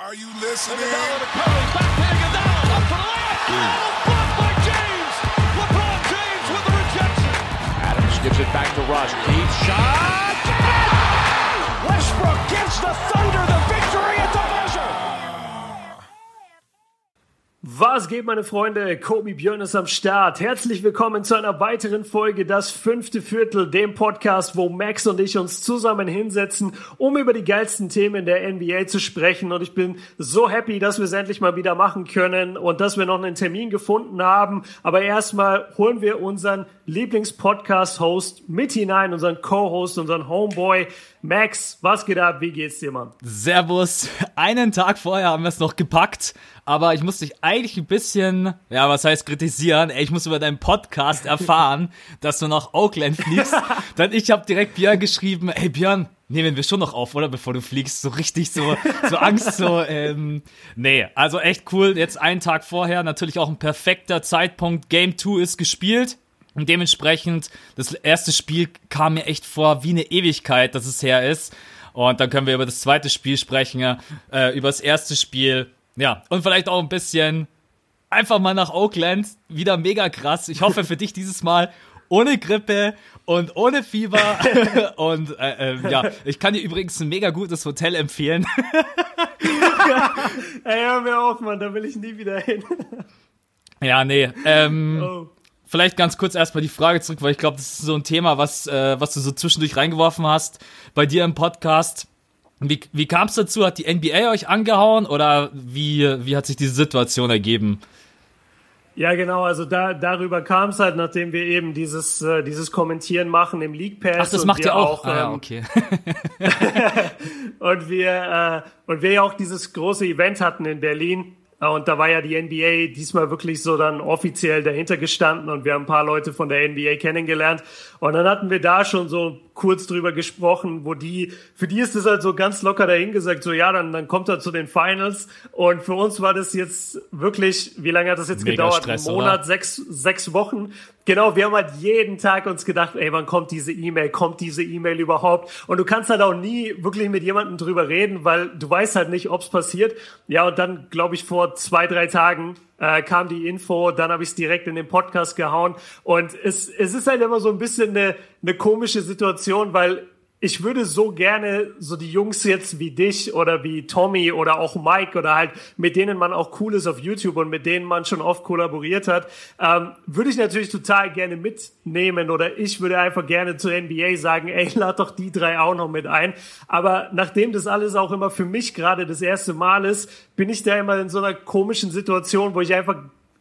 Are you listening? Iguodala to Curry, back to Iguodala, up for the layup. Oh, blocked by James. LeBron James with the rejection. Adams gives it back to Rush. Deep shot. Westbrook gives the Thunder the Was geht, meine Freunde? Kobi Björn ist am Start. Herzlich willkommen zu einer weiteren Folge Das fünfte Viertel, dem Podcast, wo Max und ich uns zusammen hinsetzen, um über die geilsten Themen der NBA zu sprechen. Und ich bin so happy, dass wir es endlich mal wieder machen können und dass wir noch einen Termin gefunden haben. Aber erstmal holen wir unseren Lieblings-Podcast-Host mit hinein, unseren Co-Host, unseren Homeboy. Max, was geht ab? Wie geht's dir, Mann? Servus. Einen Tag vorher haben wir es noch gepackt, aber ich muss dich eigentlich ein bisschen, ja, was heißt kritisieren? Ey, ich muss über deinen Podcast erfahren, dass du nach Oakland fliegst. Dann ich habe direkt Björn geschrieben, ey Björn, nehmen wir schon noch auf, oder? Bevor du fliegst, so richtig so, so Angst, so, ähm, nee, also echt cool. Jetzt einen Tag vorher, natürlich auch ein perfekter Zeitpunkt. Game 2 ist gespielt. Und dementsprechend, das erste Spiel kam mir echt vor wie eine Ewigkeit, dass es her ist. Und dann können wir über das zweite Spiel sprechen, äh, über das erste Spiel. Ja, und vielleicht auch ein bisschen einfach mal nach Oakland. Wieder mega krass. Ich hoffe für dich dieses Mal ohne Grippe und ohne Fieber. und äh, äh, ja, ich kann dir übrigens ein mega gutes Hotel empfehlen. Ey, hör mir auf, Mann, da will ich nie wieder hin. ja, nee. Ähm, Oh. Vielleicht ganz kurz erstmal die Frage zurück, weil ich glaube, das ist so ein Thema, was, äh, was du so zwischendurch reingeworfen hast bei dir im Podcast. Wie, wie kam es dazu? Hat die NBA euch angehauen oder wie, wie hat sich diese Situation ergeben? Ja, genau, also da, darüber kam es halt, nachdem wir eben dieses, äh, dieses Kommentieren machen im League Pass. Ach, das macht ihr auch. ah, ja, ähm, okay. und wir, äh, und wir ja auch dieses große Event hatten in Berlin. Äh, Und da war ja die NBA diesmal wirklich so dann offiziell dahinter gestanden und wir haben ein paar Leute von der NBA kennengelernt. Und dann hatten wir da schon so kurz drüber gesprochen, wo die, für die ist es halt so ganz locker dahingesagt, so ja, dann, dann kommt er zu den Finals. Und für uns war das jetzt wirklich, wie lange hat das jetzt Mega gedauert? Stress, Ein Monat, oder? sechs, sechs Wochen. Genau, wir haben halt jeden Tag uns gedacht, ey, wann kommt diese E-Mail? Kommt diese E-Mail überhaupt? Und du kannst halt auch nie wirklich mit jemandem drüber reden, weil du weißt halt nicht, ob's passiert. Ja, und dann, glaube ich, vor zwei, drei Tagen äh, kam die Info, dann habe ich es direkt in den Podcast gehauen. Und es, es ist halt immer so ein bisschen eine, eine komische Situation, weil ich würde so gerne so die Jungs jetzt wie dich oder wie Tommy oder auch Mike oder halt mit denen man auch cool ist auf YouTube und mit denen man schon oft kollaboriert hat, ähm, würde ich natürlich total gerne mitnehmen oder ich würde einfach gerne zur NBA sagen, ey, lad doch die drei auch noch mit ein. Aber nachdem das alles auch immer für mich gerade das erste Mal ist, bin ich da immer in so einer komischen Situation, wo ich einfach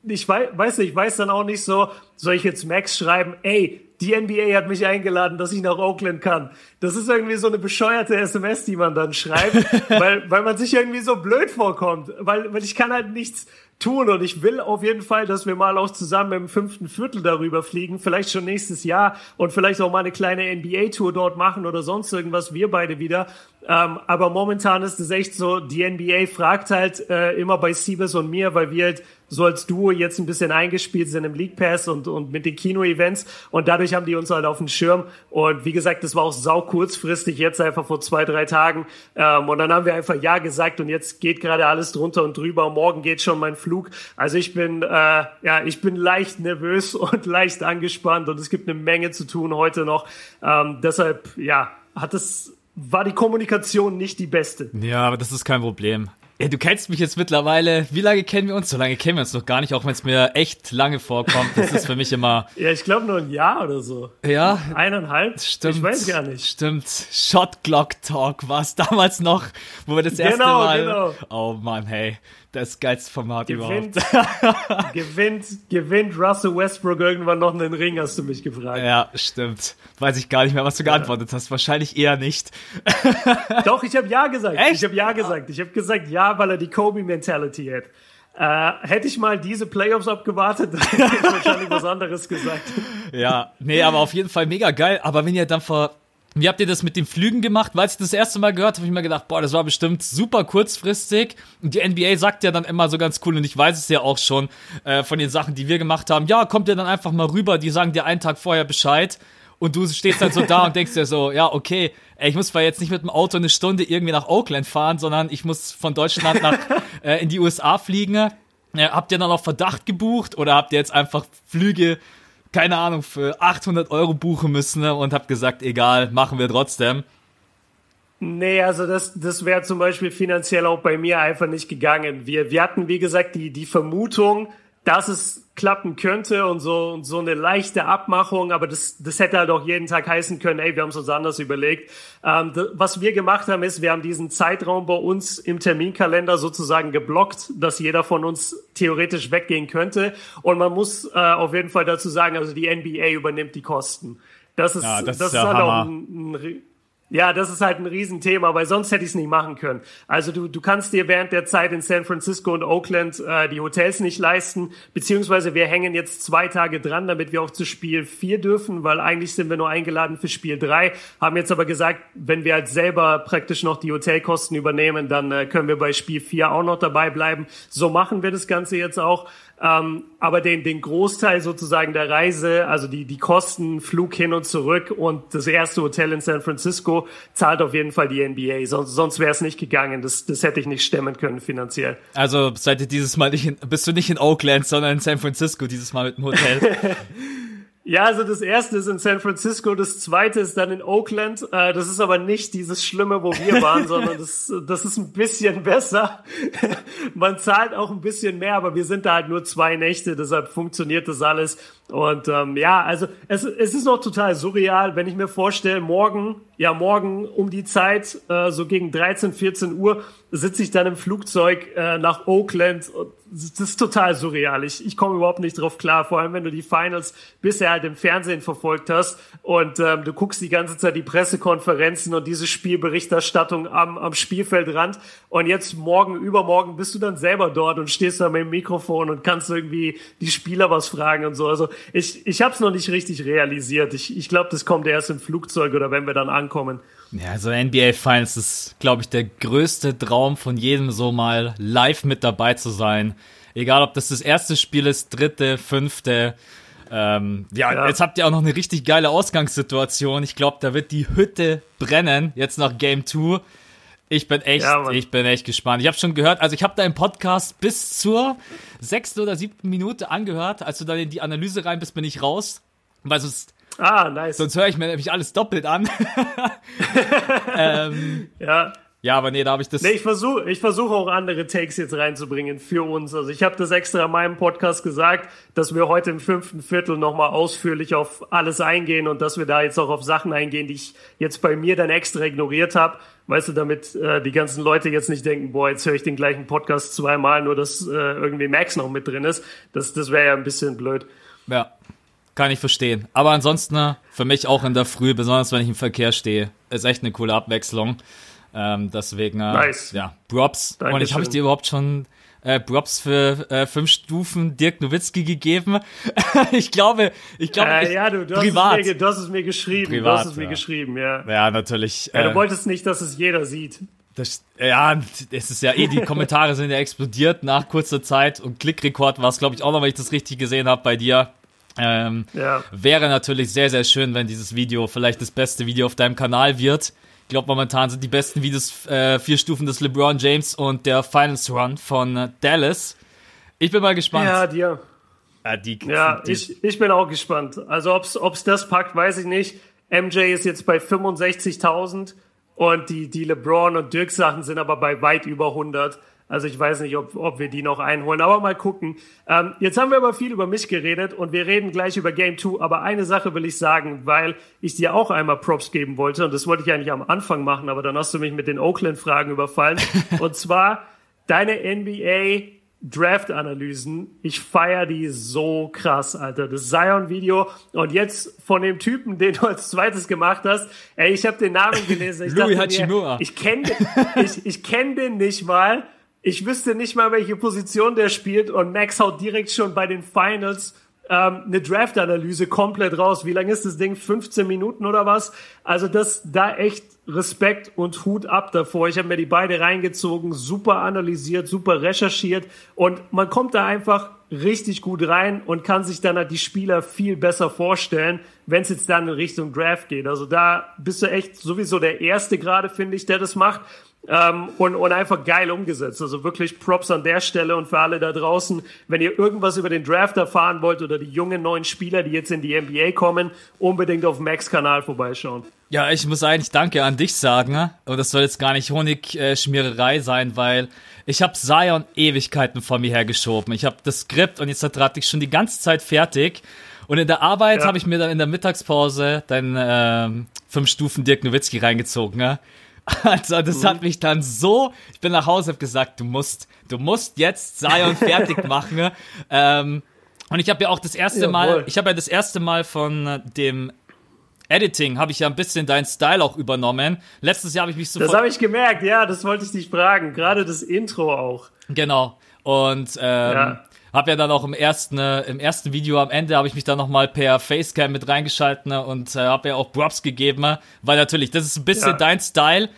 ich weiß, weiß nicht, ich weiß dann auch nicht so, soll ich jetzt Max schreiben, ey, die NBA hat mich eingeladen, dass ich nach Oakland kann. Das ist irgendwie so eine bescheuerte SMS, die man dann schreibt, weil, weil man sich irgendwie so blöd vorkommt, weil, weil ich kann halt nichts tun und ich will auf jeden Fall, dass wir mal auch zusammen im fünften Viertel darüber fliegen, vielleicht schon nächstes Jahr und vielleicht auch mal eine kleine NBA-Tour dort machen oder sonst irgendwas, wir beide wieder. Ähm, aber momentan ist es echt so, die NBA fragt halt äh, immer bei Siebes und mir, weil wir halt so als Duo jetzt ein bisschen eingespielt sind im League Pass und, und mit den Kino-Events und dadurch haben die uns halt auf dem Schirm und wie gesagt, das war auch sau kurzfristig, jetzt einfach vor zwei, drei Tagen ähm, und dann haben wir einfach Ja gesagt und jetzt geht gerade alles drunter und drüber morgen geht schon mein Flug. Also ich bin, äh, ja, ich bin leicht nervös und leicht angespannt und es gibt eine Menge zu tun heute noch. Ähm, deshalb, ja, hat es, war die Kommunikation nicht die beste. Ja, aber das ist kein Problem. Ja, du kennst mich jetzt mittlerweile. Wie lange kennen wir uns? So lange kennen wir uns noch gar nicht, auch wenn es mir echt lange vorkommt. Das ist für mich immer. Ja, ich glaube nur ein Jahr oder so. Ja, Eineinhalb? stimmt. Ich weiß gar nicht. Stimmt. Shot Clock Talk war es damals noch, wo wir das erste Genau, Mal. genau. Oh Mann, hey. Das geilste Format Gewinnt, überhaupt. gewinnt, gewinnt Russell Westbrook irgendwann noch einen Ring, hast du mich gefragt. Ja, stimmt. Weiß ich gar nicht mehr, was du geantwortet hast. Wahrscheinlich eher nicht. Doch, ich habe Ja gesagt. Echt? Ich habe Ja gesagt. Ich habe gesagt Ja, weil er die Kobe-Mentality hat. Äh, hätte ich mal diese Playoffs abgewartet, dann hätte ich wahrscheinlich was anderes gesagt. Ja, nee, aber auf jeden Fall mega geil. Aber wenn ihr dann vor. Wie habt ihr das mit den Flügen gemacht? Weil ich das erste Mal gehört habe, ich mir gedacht, boah, das war bestimmt super kurzfristig. Und die NBA sagt ja dann immer so ganz cool, und ich weiß es ja auch schon äh, von den Sachen, die wir gemacht haben. Ja, kommt ihr dann einfach mal rüber, die sagen dir einen Tag vorher Bescheid. Und du stehst dann so da und denkst dir so, ja, okay, ey, ich muss zwar jetzt nicht mit dem Auto eine Stunde irgendwie nach Oakland fahren, sondern ich muss von Deutschland nach äh, in die USA fliegen. Äh, habt ihr dann noch Verdacht gebucht oder habt ihr jetzt einfach Flüge, keine Ahnung, für 800 Euro buchen müssen ne, und habt gesagt, egal, machen wir trotzdem? Nee, also das, das wäre zum Beispiel finanziell auch bei mir einfach nicht gegangen. Wir, wir hatten, wie gesagt, die, die Vermutung, dass es klappen könnte und so, und so eine leichte Abmachung, aber das, das hätte halt auch jeden Tag heißen können, ey, wir haben es uns anders überlegt. Ähm, was wir gemacht haben, ist, wir haben diesen Zeitraum bei uns im Terminkalender sozusagen geblockt, dass jeder von uns theoretisch weggehen könnte. Und man muss äh, auf jeden Fall dazu sagen, also die NBA übernimmt die Kosten. Das ist, ja, das, das ist, ist halt Hammer. auch ein, ein ja, das ist halt ein Riesenthema, weil sonst hätte ich es nicht machen können. Also du, du kannst dir während der Zeit in San Francisco und Oakland äh, die Hotels nicht leisten, beziehungsweise wir hängen jetzt zwei Tage dran, damit wir auch zu Spiel 4 dürfen, weil eigentlich sind wir nur eingeladen für Spiel 3, haben jetzt aber gesagt, wenn wir halt selber praktisch noch die Hotelkosten übernehmen, dann äh, können wir bei Spiel 4 auch noch dabei bleiben. So machen wir das Ganze jetzt auch. Ähm, aber den, den Großteil sozusagen der Reise, also die, die Kosten, Flug hin und zurück und das erste Hotel in San Francisco zahlt auf jeden Fall die NBA. Sonst, sonst wäre es nicht gegangen. Das, das hätte ich nicht stemmen können finanziell. Also seid ihr dieses Mal nicht in, bist du nicht in Oakland, sondern in San Francisco dieses Mal mit dem Hotel. Ja, also das erste ist in San Francisco, das zweite ist dann in Oakland. Äh, das ist aber nicht dieses Schlimme, wo wir waren, sondern das, das ist ein bisschen besser. Man zahlt auch ein bisschen mehr, aber wir sind da halt nur zwei Nächte, deshalb funktioniert das alles. Und ähm, ja, also es, es ist noch total surreal, wenn ich mir vorstelle, morgen, ja morgen um die Zeit, äh, so gegen 13, 14 Uhr, sitze ich dann im Flugzeug äh, nach Oakland. Und das ist total surreal. Ich, ich komme überhaupt nicht drauf klar, vor allem wenn du die Finals bisher halt im Fernsehen verfolgt hast und ähm, du guckst die ganze Zeit die Pressekonferenzen und diese Spielberichterstattung am, am Spielfeldrand und jetzt morgen, übermorgen bist du dann selber dort und stehst da mit dem Mikrofon und kannst irgendwie die Spieler was fragen und so. Also ich, ich habe es noch nicht richtig realisiert. Ich, ich glaube, das kommt erst im Flugzeug oder wenn wir dann ankommen. Ja, also NBA Finals ist, glaube ich, der größte Traum von jedem, so mal live mit dabei zu sein. Egal, ob das das erste Spiel ist, dritte, fünfte. Ähm, ja, Ja. jetzt habt ihr auch noch eine richtig geile Ausgangssituation. Ich glaube, da wird die Hütte brennen, jetzt nach Game 2. Ich bin echt, Ja, ich bin echt gespannt. Ich habe schon gehört, also ich habe im Podcast bis zur sechsten oder siebten Minute angehört. Als du dann in die Analyse rein bist, bin ich raus. Weil sonst, Ah, nice. sonst höre ich mir nämlich alles doppelt an. ähm, ja. Ja, aber nee, da habe ich das. Nee, ich versuche ich versuch auch andere Takes jetzt reinzubringen für uns. Also ich habe das extra in meinem Podcast gesagt, dass wir heute im fünften Viertel nochmal ausführlich auf alles eingehen und dass wir da jetzt auch auf Sachen eingehen, die ich jetzt bei mir dann extra ignoriert habe. Weißt du, damit äh, die ganzen Leute jetzt nicht denken, boah, jetzt höre ich den gleichen Podcast zweimal, nur dass äh, irgendwie Max noch mit drin ist. Das, das wäre ja ein bisschen blöd. Ja, kann ich verstehen. Aber ansonsten äh, für mich auch in der Früh, besonders wenn ich im Verkehr stehe, ist echt eine coole Abwechslung. Ähm, deswegen, äh, Nice. ja, Props. Und ich habe ich Dankeschön. dir überhaupt schon äh, Props für äh, fünf Stufen Dirk Nowitzki gegeben. ich glaube, ich glaube, Äh, ja, du, du, privat. Hast es mir, du hast es mir geschrieben. du Privat, hast es mir ja. geschrieben, ja. ja, natürlich. ja. äh, Du wolltest nicht, dass es jeder sieht. Das, ja, es ist ja eh, die Kommentare sind ja explodiert nach kurzer Zeit und Klickrekord war es, glaube ich, auch noch, wenn ich das richtig gesehen habe bei dir. Ähm, Ja. Wäre natürlich sehr, sehr schön, wenn dieses Video vielleicht das beste Video auf deinem Kanal wird. Ich glaube, momentan sind die besten Videos äh, vier Stufen des LeBron James und der Finals Run von Dallas. Ich bin mal gespannt. Ja, dir. Äh, die, Ja, die, ich, ich bin auch gespannt. Also ob's ob's das packt, weiß ich nicht. MJ ist jetzt bei 65.000 und die, die LeBron und Dirk Sachen sind aber bei weit über 100. Also ich weiß nicht, ob, ob wir die noch einholen, aber mal gucken. Ähm, jetzt haben wir aber viel über mich geredet und wir reden gleich über Game 2, aber eine Sache will ich sagen, weil ich dir auch einmal Props geben wollte und das wollte ich eigentlich am Anfang machen, aber dann hast du mich mit den Oakland-Fragen überfallen. und zwar deine NBA Draft-Analysen. Ich feier die so krass, Alter. Das Zion-Video. Und jetzt von dem Typen, den du als zweites gemacht hast. Ey, ich habe den Namen gelesen. Ich Louis dachte mir, ich kenne ich, ich kenn den nicht mal. Ich wüsste nicht mal, welche Position der spielt. Und Max haut direkt schon bei den Finals ähm, eine Draft-Analyse komplett raus. Wie lang ist das Ding? 15 Minuten oder was? Also das da echt Respekt und Hut ab davor. Ich habe mir die beide reingezogen, super analysiert, super recherchiert und man kommt da einfach richtig gut rein und kann sich dann halt die Spieler viel besser vorstellen, wenn es jetzt dann in Richtung Draft geht. Also da bist du echt sowieso der Erste gerade, finde ich, der das macht. Ähm, und, und einfach geil umgesetzt. Also wirklich Props an der Stelle und für alle da draußen, wenn ihr irgendwas über den Draft erfahren wollt oder die jungen neuen Spieler, die jetzt in die NBA kommen, unbedingt auf Max Kanal vorbeischauen. Ja, ich muss eigentlich Danke an dich sagen. Und das soll jetzt gar nicht Honigschmiererei sein, weil ich habe Zion Ewigkeiten vor mir hergeschoben. Ich habe das Skript und jetzt hatte ich schon die ganze Zeit fertig. Und in der Arbeit ja. habe ich mir dann in der Mittagspause deinen ähm, fünf Stufen Dirk Nowitzki reingezogen. Ja? Also, das mhm. hat mich dann so, ich bin nach Hause, hab gesagt, du musst, du musst jetzt Zion fertig machen. ähm, und ich habe ja auch das erste Jawohl. Mal, ich habe ja das erste Mal von dem Editing habe ich ja ein bisschen deinen Style auch übernommen. Letztes Jahr habe ich mich so. Das habe ich gemerkt, ja, das wollte ich dich fragen. Gerade das Intro auch. Genau. Und ähm, ja. Hab ja dann auch im ersten, äh, im ersten Video am Ende habe ich mich dann nochmal per Facecam mit reingeschalten ne, und äh, habe ja auch Props gegeben, weil natürlich, das ist ein bisschen ja. dein Style.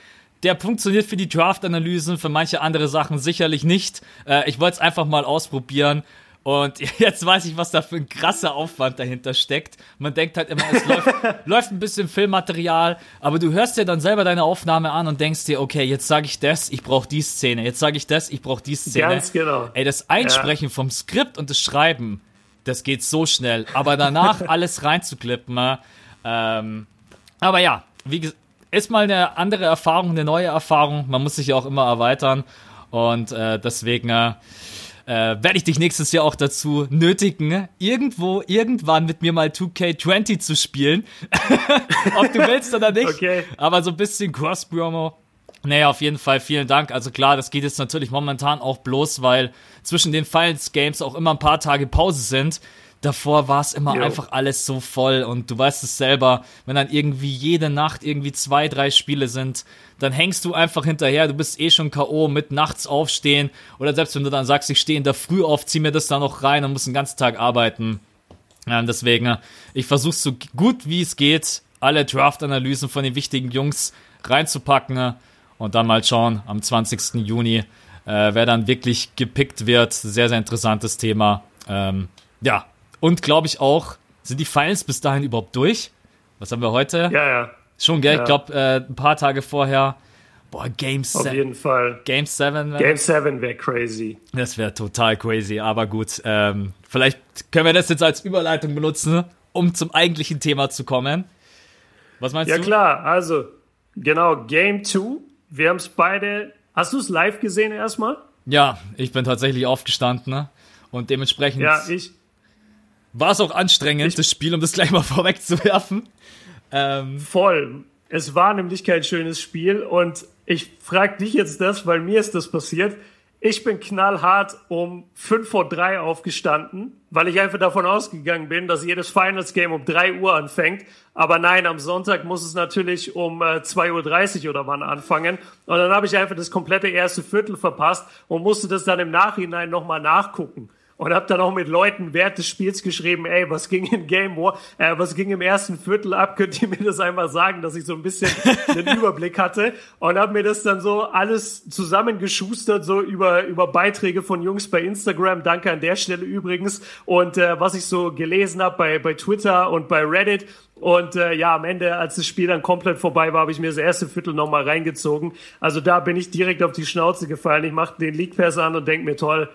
Der funktioniert für die Draft-Analysen, für manche andere Sachen sicherlich nicht. Äh, ich wollte es einfach mal ausprobieren und jetzt weiß ich, was da für ein krasser Aufwand dahinter steckt. Man denkt halt immer, es läuft, läuft ein bisschen Filmmaterial, aber du hörst dir dann selber deine Aufnahme an und denkst dir, okay, jetzt sage ich das, ich brauche die Szene. Jetzt sage ich das, ich brauche die Szene. Ganz genau. Ey, das Einsprechen ja. vom Skript und das Schreiben, das geht so schnell. Aber danach alles reinzuklippen, äh, ähm, aber ja, wie gesagt, ist mal eine andere Erfahrung, eine neue Erfahrung. Man muss sich ja auch immer erweitern und äh, deswegen äh, äh, werde ich dich nächstes Jahr auch dazu nötigen, irgendwo, irgendwann mit mir mal 2K20 zu spielen. Ob du willst oder nicht. Okay. Aber so ein bisschen Cross-Promo. Naja, auf jeden Fall vielen Dank. Also klar, das geht jetzt natürlich momentan auch bloß, weil zwischen den Finals Games auch immer ein paar Tage Pause sind davor war es immer jo. einfach alles so voll und du weißt es selber, wenn dann irgendwie jede Nacht irgendwie zwei, drei Spiele sind, dann hängst du einfach hinterher, du bist eh schon K.O. mit nachts aufstehen oder selbst wenn du dann sagst, ich stehe in der Früh auf, zieh mir das da noch rein und muss den ganzen Tag arbeiten. Ja, deswegen, ich versuche so gut wie es geht, alle Draft-Analysen von den wichtigen Jungs reinzupacken und dann mal schauen am 20. Juni, äh, wer dann wirklich gepickt wird. Sehr, sehr interessantes Thema. Ähm, ja, und glaube ich auch, sind die Finals bis dahin überhaupt durch? Was haben wir heute? Ja, ja. Schon, gell? Ja. Ich glaube, äh, ein paar Tage vorher. Boah, Game 7. Auf jeden Fall. Game 7. Game 7 wäre crazy. Das wäre total crazy, aber gut. Ähm, vielleicht können wir das jetzt als Überleitung benutzen, um zum eigentlichen Thema zu kommen. Was meinst ja, du? Ja, klar. Also, genau, Game 2. Wir haben es beide. Hast du es live gesehen erstmal? Ja, ich bin tatsächlich aufgestanden ne? und dementsprechend. Ja, ich, war es auch anstrengend, ich, das Spiel, um das gleich mal vorwegzuwerfen. Ähm, voll. Es war nämlich kein schönes Spiel und ich frage dich jetzt das, weil mir ist das passiert. Ich bin knallhart um 5 vor 3 aufgestanden, weil ich einfach davon ausgegangen bin, dass jedes Finals Game um 3 Uhr anfängt. Aber nein, am Sonntag muss es natürlich um äh, 2.30 Uhr oder wann anfangen. Und dann habe ich einfach das komplette erste Viertel verpasst und musste das dann im Nachhinein nochmal nachgucken und habe dann auch mit Leuten während des Spiels geschrieben, ey, was ging in Game War, äh, was ging im ersten Viertel ab, könnt ihr mir das einmal sagen, dass ich so ein bisschen den Überblick hatte? Und habe mir das dann so alles zusammengeschustert, so über, über Beiträge von Jungs bei Instagram, danke an der Stelle übrigens. Und äh, was ich so gelesen habe bei, bei Twitter und bei Reddit. Und äh, ja, am Ende, als das Spiel dann komplett vorbei war, habe ich mir das erste Viertel nochmal reingezogen. Also da bin ich direkt auf die Schnauze gefallen. Ich mache den League Pass an und denk mir, toll,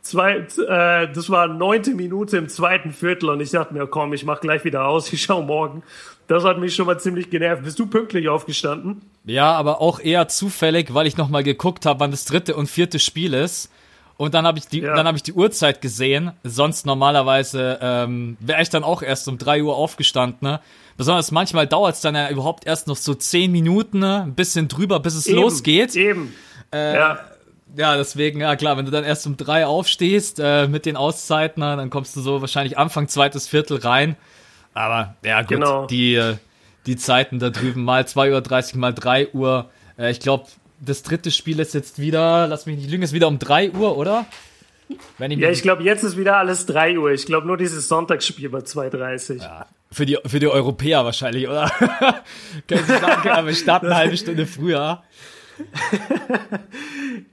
zwei, äh, das war neunte Minute im zweiten Viertel und ich dachte mir, komm, ich mach gleich wieder aus, ich schau morgen. Das hat mich schon mal ziemlich genervt. Bist du pünktlich aufgestanden? Ja, aber auch eher zufällig, weil ich nochmal geguckt habe, wann das dritte und vierte Spiel ist. Und dann habe ich die, ja. dann habe ich die Uhrzeit gesehen. Sonst normalerweise ähm, wäre ich dann auch erst um drei Uhr aufgestanden. Ne? Besonders manchmal dauert es dann ja überhaupt erst noch so zehn Minuten, ne? ein bisschen drüber, bis es eben, losgeht. Eben. Äh, ja ja, deswegen, ja klar, wenn du dann erst um drei aufstehst äh, mit den Auszeiten, dann kommst du so wahrscheinlich Anfang zweites Viertel rein. Aber ja, gut, genau. die, äh, die Zeiten da drüben, mal 2.30 Uhr, mal 3 Uhr. Äh, ich glaube, das dritte Spiel ist jetzt wieder, lass mich nicht lügen, ist wieder um 3 Uhr, oder? Ich ja, ich glaube, jetzt ist wieder alles 3 Uhr. Ich glaube, nur dieses Sonntagsspiel war 2.30 Ja, Für die, für die Europäer wahrscheinlich, oder? Können Sie sagen, wir starten eine halbe Stunde früher.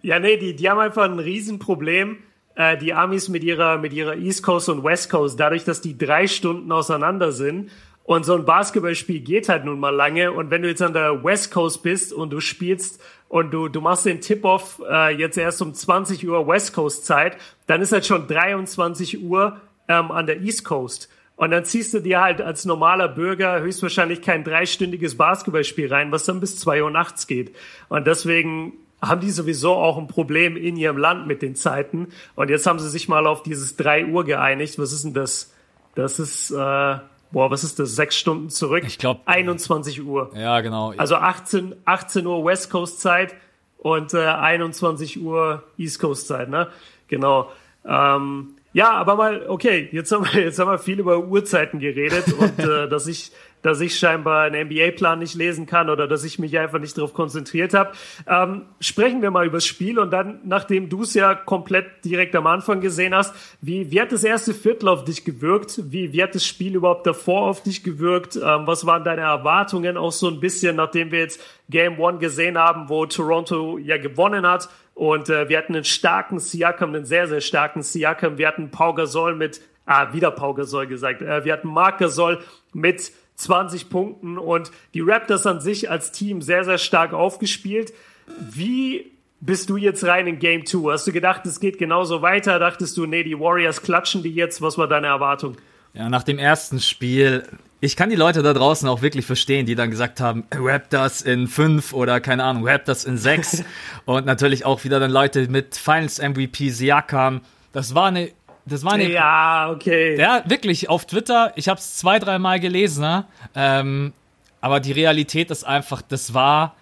Ja, nee, die, die haben einfach ein Riesenproblem, äh, die Amis mit ihrer, mit ihrer East Coast und West Coast, dadurch, dass die drei Stunden auseinander sind. Und so ein Basketballspiel geht halt nun mal lange. Und wenn du jetzt an der West Coast bist und du spielst und du, du machst den Tip-Off äh, jetzt erst um 20 Uhr West Coast Zeit, dann ist halt schon 23 Uhr ähm, an der East Coast. Und dann ziehst du dir halt als normaler Bürger höchstwahrscheinlich kein dreistündiges Basketballspiel rein, was dann bis zwei Uhr nachts geht. Und deswegen haben die sowieso auch ein Problem in ihrem Land mit den Zeiten. Und jetzt haben sie sich mal auf dieses drei Uhr geeinigt. Was ist denn das? Das ist, äh, boah, was ist das? Sechs Stunden zurück? Ich glaube. 21 Uhr. Ja, genau. Also 18, 18 Uhr West Coast Zeit und äh, 21 Uhr East Coast Zeit, ne? Genau. Ähm, ja, aber mal, okay, jetzt haben wir, jetzt haben wir viel über Uhrzeiten geredet und äh, dass ich dass ich scheinbar einen NBA-Plan nicht lesen kann oder dass ich mich einfach nicht darauf konzentriert habe. Ähm, sprechen wir mal über das Spiel und dann, nachdem du es ja komplett direkt am Anfang gesehen hast, wie, wie hat das erste Viertel auf dich gewirkt? Wie, wie hat das Spiel überhaupt davor auf dich gewirkt? Ähm, was waren deine Erwartungen auch so ein bisschen, nachdem wir jetzt Game One gesehen haben, wo Toronto ja gewonnen hat? Und äh, wir hatten einen starken Siakam, einen sehr, sehr starken Siakam. Wir hatten Pau Gasol mit, ah, wieder Pau Gasol gesagt. Äh, wir hatten Marc Gasol mit 20 Punkten und die Raptors an sich als Team sehr, sehr stark aufgespielt. Wie bist du jetzt rein in Game 2? Hast du gedacht, es geht genauso weiter? Dachtest du, nee, die Warriors klatschen die jetzt? Was war deine Erwartung? Ja, nach dem ersten Spiel, ich kann die Leute da draußen auch wirklich verstehen, die dann gesagt haben, Raptors in fünf oder keine Ahnung, Raptors in sechs und natürlich auch wieder dann Leute mit Finals MVP Siakam. Das war eine das war eine. Ja, okay. Ja, wirklich, auf Twitter, ich habe es zwei, dreimal gelesen, ne? ähm, aber die Realität ist einfach, das war.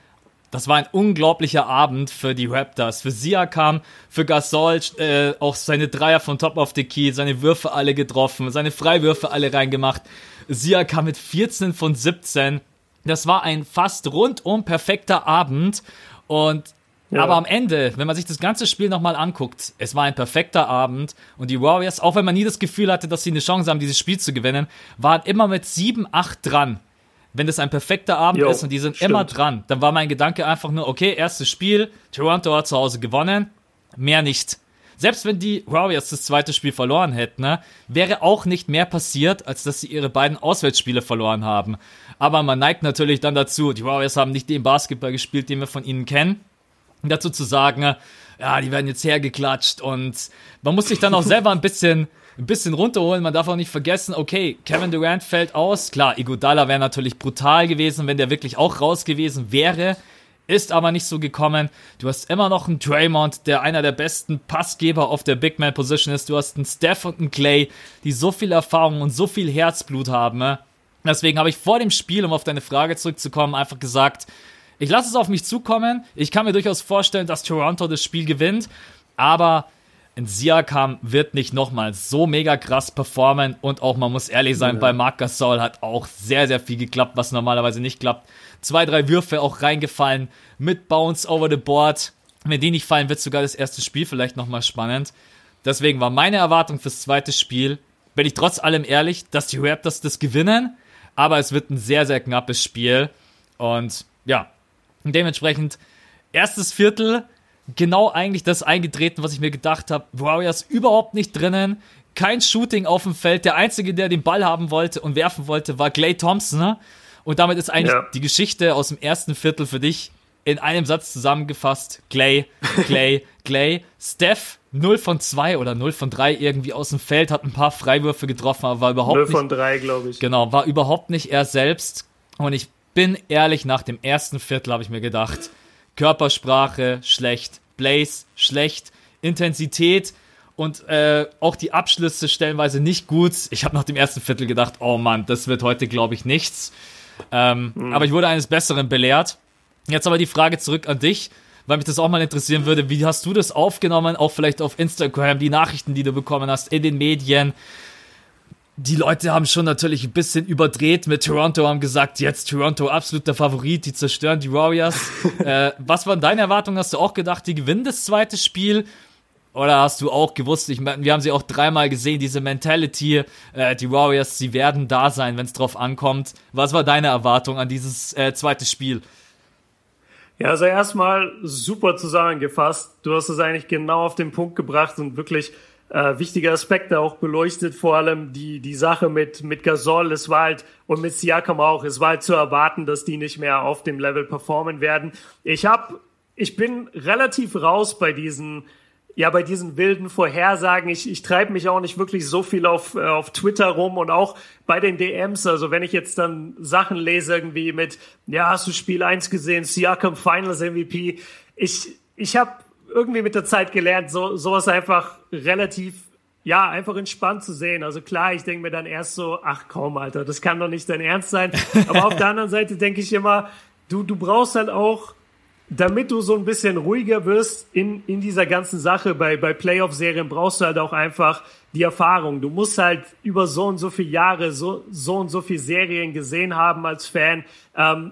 Das war ein unglaublicher Abend für die Raptors. Für Siakam, für Gasol, äh, auch seine Dreier von Top of the Key, seine Würfe alle getroffen, seine Freiwürfe alle reingemacht. Siakam mit 14 von 17. Das war ein fast rundum perfekter Abend. Und ja. Aber am Ende, wenn man sich das ganze Spiel nochmal anguckt, es war ein perfekter Abend und die Warriors, auch wenn man nie das Gefühl hatte, dass sie eine Chance haben, dieses Spiel zu gewinnen, waren immer mit 7, 8 dran. Wenn das ein perfekter Abend jo, ist und die sind stimmt. immer dran, dann war mein Gedanke einfach nur, okay, erstes Spiel, Toronto hat zu Hause gewonnen, mehr nicht. Selbst wenn die Warriors das zweite Spiel verloren hätten, ne, wäre auch nicht mehr passiert, als dass sie ihre beiden Auswärtsspiele verloren haben. Aber man neigt natürlich dann dazu, die Warriors haben nicht den Basketball gespielt, den wir von ihnen kennen dazu zu sagen, ja, die werden jetzt hergeklatscht und man muss sich dann auch selber ein bisschen, ein bisschen runterholen. Man darf auch nicht vergessen, okay, Kevin Durant fällt aus. Klar, Iguodala wäre natürlich brutal gewesen, wenn der wirklich auch raus gewesen wäre. Ist aber nicht so gekommen. Du hast immer noch einen Draymond, der einer der besten Passgeber auf der Big Man Position ist. Du hast einen Steph und einen Clay, die so viel Erfahrung und so viel Herzblut haben. Ne? Deswegen habe ich vor dem Spiel, um auf deine Frage zurückzukommen, einfach gesagt, ich lasse es auf mich zukommen. Ich kann mir durchaus vorstellen, dass Toronto das Spiel gewinnt. Aber ein Siakam wird nicht nochmal so mega krass performen. Und auch, man muss ehrlich sein, ja. bei Marc Gasol hat auch sehr, sehr viel geklappt, was normalerweise nicht klappt. Zwei, drei Würfe auch reingefallen mit Bounce over the board. Wenn die nicht fallen, wird sogar das erste Spiel vielleicht nochmal spannend. Deswegen war meine Erwartung fürs zweite Spiel, bin ich trotz allem ehrlich, dass die Raptors das gewinnen. Aber es wird ein sehr, sehr knappes Spiel. Und ja, dementsprechend, erstes Viertel, genau eigentlich das eingetreten, was ich mir gedacht habe. Warriors überhaupt nicht drinnen, kein Shooting auf dem Feld. Der Einzige, der den Ball haben wollte und werfen wollte, war Clay Thompson. Und damit ist eigentlich ja. die Geschichte aus dem ersten Viertel für dich in einem Satz zusammengefasst. Clay, Clay, Clay. Steph 0 von 2 oder 0 von 3 irgendwie aus dem Feld, hat ein paar Freiwürfe getroffen, aber war überhaupt 0 nicht. 0 von 3, glaube ich. Genau, war überhaupt nicht er selbst. Und ich bin ehrlich, nach dem ersten Viertel habe ich mir gedacht, Körpersprache schlecht, Blaze schlecht, Intensität und äh, auch die Abschlüsse stellenweise nicht gut. Ich habe nach dem ersten Viertel gedacht, oh Mann, das wird heute, glaube ich, nichts. Ähm, mhm. Aber ich wurde eines Besseren belehrt. Jetzt aber die Frage zurück an dich, weil mich das auch mal interessieren würde. Wie hast du das aufgenommen? Auch vielleicht auf Instagram, die Nachrichten, die du bekommen hast, in den Medien die Leute haben schon natürlich ein bisschen überdreht mit Toronto, haben gesagt, jetzt Toronto absoluter Favorit, die zerstören die Warriors. äh, was waren deine Erwartungen? Hast du auch gedacht, die gewinnen das zweite Spiel? Oder hast du auch gewusst, ich wir haben sie auch dreimal gesehen, diese Mentality, äh, die Warriors, sie werden da sein, wenn es drauf ankommt. Was war deine Erwartung an dieses äh, zweite Spiel? Ja, also erstmal super zusammengefasst. Du hast es eigentlich genau auf den Punkt gebracht und wirklich äh, wichtige Aspekte auch beleuchtet, vor allem die, die Sache mit, mit Gasol, es war halt, und mit Siakam auch, es war halt zu erwarten, dass die nicht mehr auf dem Level performen werden. Ich hab, ich bin relativ raus bei diesen, ja, bei diesen wilden Vorhersagen, ich, ich treibe mich auch nicht wirklich so viel auf, äh, auf Twitter rum und auch bei den DMs, also wenn ich jetzt dann Sachen lese irgendwie mit, ja, hast du Spiel 1 gesehen, Siakam Finals MVP, ich, ich habe irgendwie mit der Zeit gelernt, so sowas einfach relativ ja, einfach entspannt zu sehen. Also klar, ich denke mir dann erst so, ach komm, Alter, das kann doch nicht dein Ernst sein. Aber auf der anderen Seite denke ich immer, du, du brauchst halt auch, damit du so ein bisschen ruhiger wirst in, in dieser ganzen Sache, bei, bei Playoff-Serien brauchst du halt auch einfach die Erfahrung. Du musst halt über so und so viele Jahre so, so und so viele Serien gesehen haben als Fan. Ähm,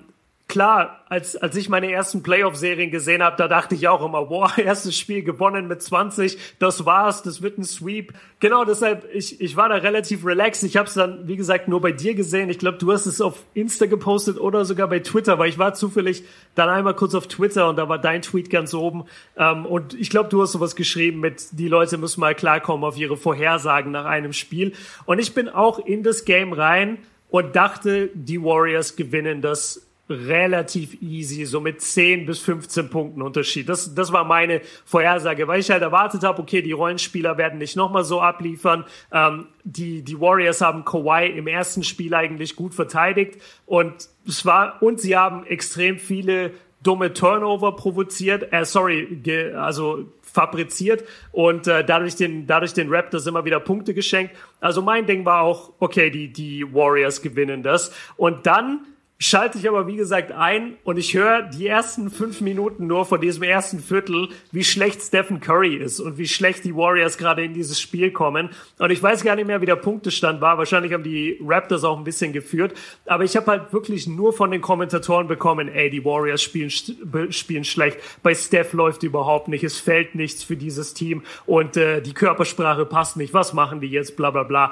klar, als, als ich meine ersten Playoff-Serien gesehen habe, da dachte ich auch immer, boah, erstes Spiel gewonnen mit 20, das war's, das wird ein Sweep. Genau, deshalb, ich, ich war da relativ relaxed. Ich habe es dann, wie gesagt, nur bei dir gesehen. Ich glaube, du hast es auf Insta gepostet oder sogar bei Twitter, weil ich war zufällig dann einmal kurz auf Twitter und da war dein Tweet ganz oben. Ähm, und ich glaube, du hast sowas geschrieben mit, die Leute müssen mal klarkommen auf ihre Vorhersagen nach einem Spiel. Und ich bin auch in das Game rein und dachte, die Warriors gewinnen das relativ easy, so mit 10 bis 15 Punkten Unterschied. Das, das war meine Vorhersage, weil ich halt erwartet habe, okay, die Rollenspieler werden nicht nochmal so abliefern. Ähm, die, die Warriors haben Kawhi im ersten Spiel eigentlich gut verteidigt und es war, und sie haben extrem viele dumme Turnover provoziert, äh, sorry, ge, also fabriziert und äh, dadurch den dadurch den Raptors immer wieder Punkte geschenkt. Also mein Ding war auch okay, die die Warriors gewinnen das und dann schalte ich aber wie gesagt ein und ich höre die ersten fünf Minuten nur von diesem ersten Viertel, wie schlecht Stephen Curry ist und wie schlecht die Warriors gerade in dieses Spiel kommen. Und ich weiß gar nicht mehr, wie der Punktestand war. Wahrscheinlich haben die Raptors auch ein bisschen geführt. Aber ich habe halt wirklich nur von den Kommentatoren bekommen, ey, die Warriors spielen, spielen schlecht. Bei Steph läuft überhaupt nicht. Es fällt nichts für dieses Team und äh, die Körpersprache passt nicht. Was machen die jetzt? Bla bla bla.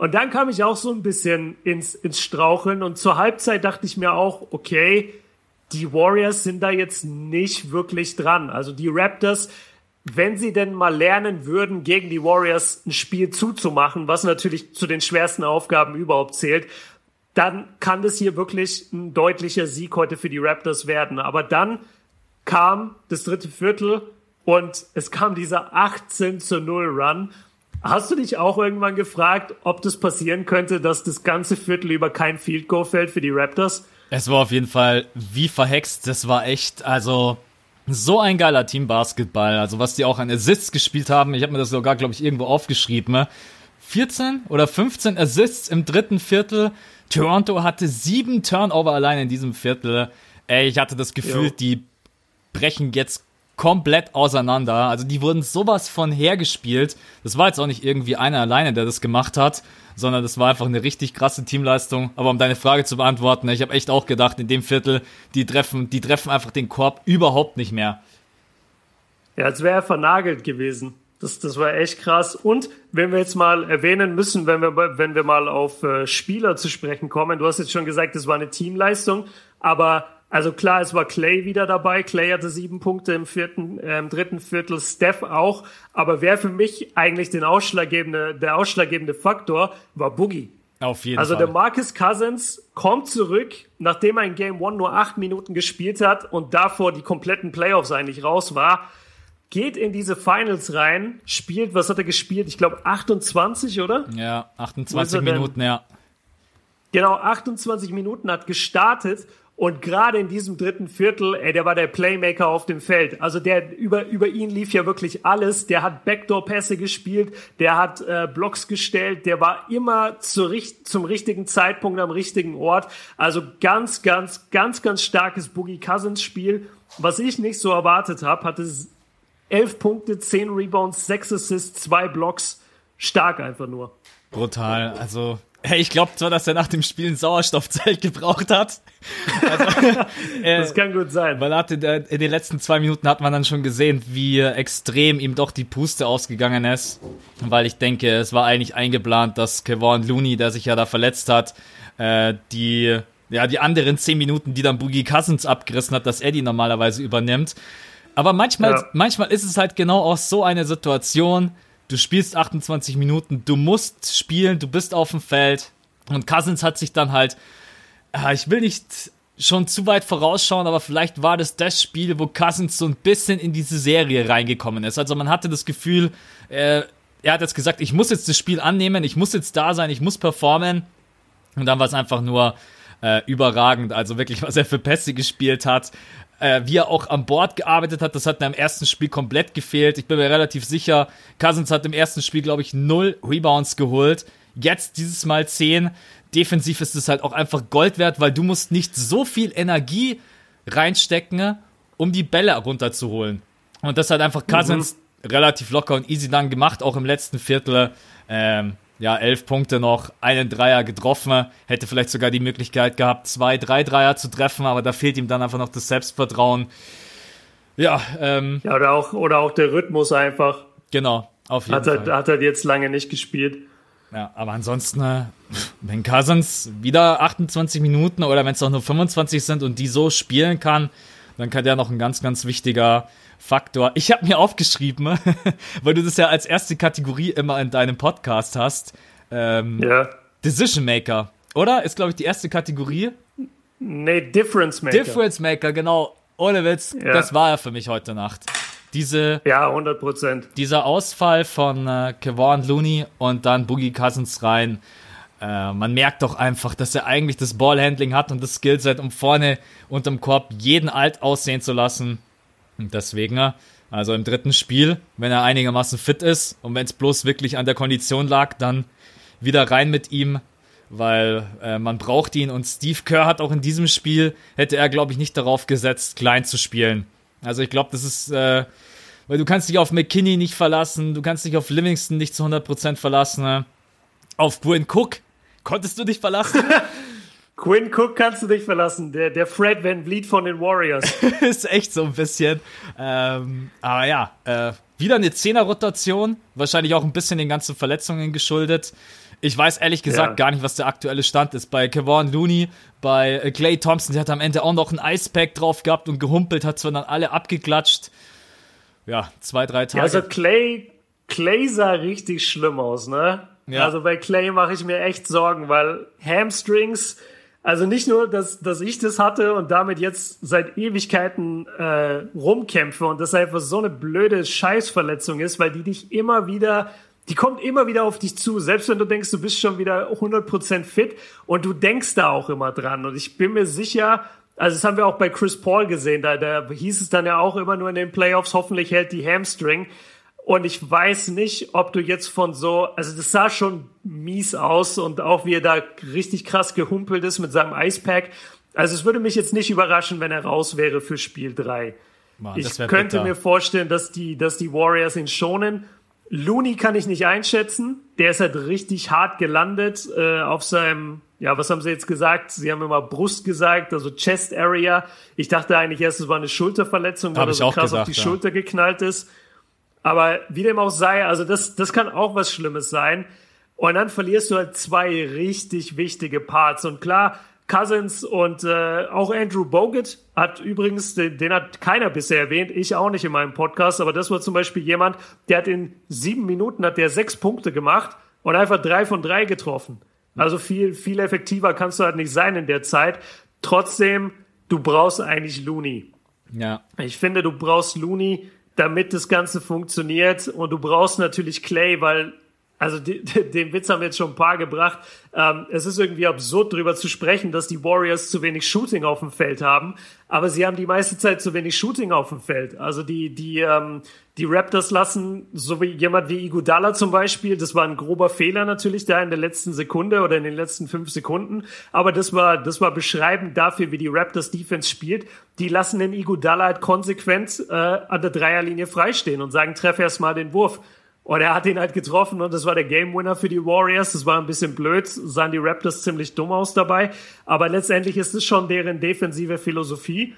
Und dann kam ich auch so ein bisschen ins, ins Straucheln und zur Halbzeit dachte ich mir auch, okay, die Warriors sind da jetzt nicht wirklich dran. Also die Raptors, wenn sie denn mal lernen würden, gegen die Warriors ein Spiel zuzumachen, was natürlich zu den schwersten Aufgaben überhaupt zählt, dann kann das hier wirklich ein deutlicher Sieg heute für die Raptors werden. Aber dann kam das dritte Viertel und es kam dieser 18 zu 0 Run Hast du dich auch irgendwann gefragt, ob das passieren könnte, dass das ganze Viertel über kein Field Goal fällt für die Raptors? Es war auf jeden Fall wie verhext. Das war echt, also so ein geiler Team Basketball. Also was die auch an Assists gespielt haben. Ich habe mir das sogar, glaube ich, irgendwo aufgeschrieben. 14 oder 15 Assists im dritten Viertel. Toronto hatte sieben Turnover allein in diesem Viertel. Ey, ich hatte das Gefühl, jo. die brechen jetzt komplett auseinander. Also die wurden sowas von hergespielt. Das war jetzt auch nicht irgendwie einer alleine, der das gemacht hat, sondern das war einfach eine richtig krasse Teamleistung. Aber um deine Frage zu beantworten, ich habe echt auch gedacht, in dem Viertel, die treffen, die treffen einfach den Korb überhaupt nicht mehr. Ja, als wäre er vernagelt gewesen. Das, das war echt krass. Und wenn wir jetzt mal erwähnen müssen, wenn wir, wenn wir mal auf äh, Spieler zu sprechen kommen, du hast jetzt schon gesagt, das war eine Teamleistung, aber also klar, es war Clay wieder dabei. Clay hatte sieben Punkte im vierten, äh, im dritten Viertel, Steph auch. Aber wer für mich eigentlich den ausschlaggebende, der ausschlaggebende Faktor war Boogie. Auf jeden also Fall. Also der Marcus Cousins kommt zurück, nachdem er in Game One nur acht Minuten gespielt hat und davor die kompletten Playoffs eigentlich raus war. Geht in diese Finals rein, spielt, was hat er gespielt? Ich glaube 28, oder? Ja, 28 Minuten, ja. Genau, 28 Minuten hat gestartet und gerade in diesem dritten Viertel, ey, der war der Playmaker auf dem Feld. Also der über über ihn lief ja wirklich alles. Der hat Backdoor-Pässe gespielt, der hat äh, Blocks gestellt, der war immer zu, zum richtigen Zeitpunkt am richtigen Ort. Also ganz, ganz, ganz, ganz starkes Boogie Cousins Spiel. Was ich nicht so erwartet habe, hatte elf Punkte, zehn Rebounds, sechs Assists, zwei Blocks. Stark einfach nur. Brutal. Also Hey, ich glaube zwar, dass er nach dem Spiel ein Sauerstoffzelt gebraucht hat. Also, äh, das kann gut sein. Weil hatte in den letzten zwei Minuten hat man dann schon gesehen, wie extrem ihm doch die Puste ausgegangen ist. Weil ich denke, es war eigentlich eingeplant, dass Kevon Looney, der sich ja da verletzt hat, äh, die ja die anderen zehn Minuten, die dann Boogie Cousins abgerissen hat, dass Eddie normalerweise übernimmt. Aber manchmal, ja. manchmal ist es halt genau auch so eine Situation, du spielst 28 Minuten, du musst spielen, du bist auf dem Feld. Und Cousins hat sich dann halt, ich will nicht schon zu weit vorausschauen, aber vielleicht war das das Spiel, wo Cousins so ein bisschen in diese Serie reingekommen ist. Also man hatte das Gefühl, äh, er hat jetzt gesagt, ich muss jetzt das Spiel annehmen, ich muss jetzt da sein, ich muss performen. Und dann war es einfach nur äh, überragend. Also wirklich, was er für Pässe gespielt hat äh, wie er auch an Bord gearbeitet hat, das hat mir im ersten Spiel komplett gefehlt. Ich bin mir relativ sicher, Cousins hat im ersten Spiel, glaube ich, null Rebounds geholt. Jetzt dieses Mal zehn. Defensiv ist es halt auch einfach Gold wert, weil du musst nicht so viel Energie reinstecken, um die Bälle runterzuholen. Und das hat einfach Cousins mhm. relativ locker und easy dann gemacht, auch im letzten Viertel. Ähm, ja, elf Punkte noch, einen Dreier getroffen, hätte vielleicht sogar die Möglichkeit gehabt, zwei, drei Dreier zu treffen, aber da fehlt ihm dann einfach noch das Selbstvertrauen. Ja, ähm, ja oder, auch, oder auch der Rhythmus einfach. Genau, auf jeden hat Fall. Er, hat er jetzt lange nicht gespielt. Ja, aber ansonsten, äh, wenn Cousins wieder 28 Minuten oder wenn es auch nur 25 sind und die so spielen kann, dann kann der noch ein ganz, ganz wichtiger Faktor. Ich habe mir aufgeschrieben, weil du das ja als erste Kategorie immer in deinem Podcast hast. Ähm, ja. Decision Maker, oder? Ist, glaube ich, die erste Kategorie. Nee, Difference Maker. Difference Maker, genau. Ohne Witz, ja. das war er für mich heute Nacht. Diese, ja, 100 Prozent. Dieser Ausfall von äh, Kevon Looney und dann Boogie Cousins rein. Äh, man merkt doch einfach, dass er eigentlich das Ballhandling hat und das Skillset, um vorne unterm Korb jeden alt aussehen zu lassen. Und deswegen, also im dritten Spiel, wenn er einigermaßen fit ist und wenn es bloß wirklich an der Kondition lag, dann wieder rein mit ihm, weil äh, man braucht ihn. Und Steve Kerr hat auch in diesem Spiel, hätte er, glaube ich, nicht darauf gesetzt, klein zu spielen. Also ich glaube, das ist, äh, weil du kannst dich auf McKinney nicht verlassen, du kannst dich auf Livingston nicht zu 100% verlassen. Ne? Auf Quinn Cook konntest du dich verlassen. Quinn Cook kannst du dich verlassen, der, der Fred Van Vliet von den Warriors. ist echt so ein bisschen. Ähm, aber ja, äh, wieder eine Zehner-Rotation, wahrscheinlich auch ein bisschen den ganzen Verletzungen geschuldet. Ich weiß ehrlich gesagt ja. gar nicht, was der aktuelle Stand ist. Bei Kevon Looney, bei äh, Clay Thompson, der hat am Ende auch noch ein Icepack drauf gehabt und gehumpelt, hat zwar dann alle abgeklatscht. Ja, zwei, drei Tage. Ja, also Clay, Clay sah richtig schlimm aus, ne? Ja. Also bei Clay mache ich mir echt Sorgen, weil Hamstrings, also nicht nur, dass, dass ich das hatte und damit jetzt seit Ewigkeiten äh, rumkämpfe und das einfach so eine blöde Scheißverletzung ist, weil die dich immer wieder, die kommt immer wieder auf dich zu, selbst wenn du denkst, du bist schon wieder 100% fit und du denkst da auch immer dran und ich bin mir sicher, also das haben wir auch bei Chris Paul gesehen, da, da hieß es dann ja auch immer nur in den Playoffs, hoffentlich hält die Hamstring. Und ich weiß nicht, ob du jetzt von so, also das sah schon mies aus und auch wie er da richtig krass gehumpelt ist mit seinem Icepack. Also es würde mich jetzt nicht überraschen, wenn er raus wäre für Spiel 3. Mann, ich könnte bitter. mir vorstellen, dass die, dass die Warriors ihn schonen. Looney kann ich nicht einschätzen. Der ist halt richtig hart gelandet äh, auf seinem, ja, was haben sie jetzt gesagt? Sie haben immer Brust gesagt, also Chest Area. Ich dachte eigentlich erst, es war eine Schulterverletzung, weil er so krass gedacht, auf die ja. Schulter geknallt ist. Aber wie dem auch sei, also das, das kann auch was Schlimmes sein. Und dann verlierst du halt zwei richtig wichtige Parts. Und klar, Cousins und äh, auch Andrew Bogut hat übrigens, den, den hat keiner bisher erwähnt, ich auch nicht in meinem Podcast, aber das war zum Beispiel jemand, der hat in sieben Minuten hat der sechs Punkte gemacht und einfach drei von drei getroffen. Also viel, viel effektiver kannst du halt nicht sein in der Zeit. Trotzdem, du brauchst eigentlich Looney. Ja. Ich finde, du brauchst Looney, damit das Ganze funktioniert. Und du brauchst natürlich Clay, weil also die, den Witz haben wir jetzt schon ein paar gebracht. Ähm, es ist irgendwie absurd, darüber zu sprechen, dass die Warriors zu wenig Shooting auf dem Feld haben, aber sie haben die meiste Zeit zu wenig Shooting auf dem Feld. Also die die ähm, die Raptors lassen, so wie jemand wie Iguodala zum Beispiel, das war ein grober Fehler natürlich da in der letzten Sekunde oder in den letzten fünf Sekunden, aber das war das war beschreibend dafür, wie die Raptors Defense spielt. Die lassen den Iguodala halt konsequent äh, an der Dreierlinie freistehen und sagen, treff erst mal den Wurf. Und er hat ihn halt getroffen und das war der Game Winner für die Warriors. Das war ein bisschen blöd, sahen die Raptors ziemlich dumm aus dabei. Aber letztendlich ist es schon deren defensive Philosophie.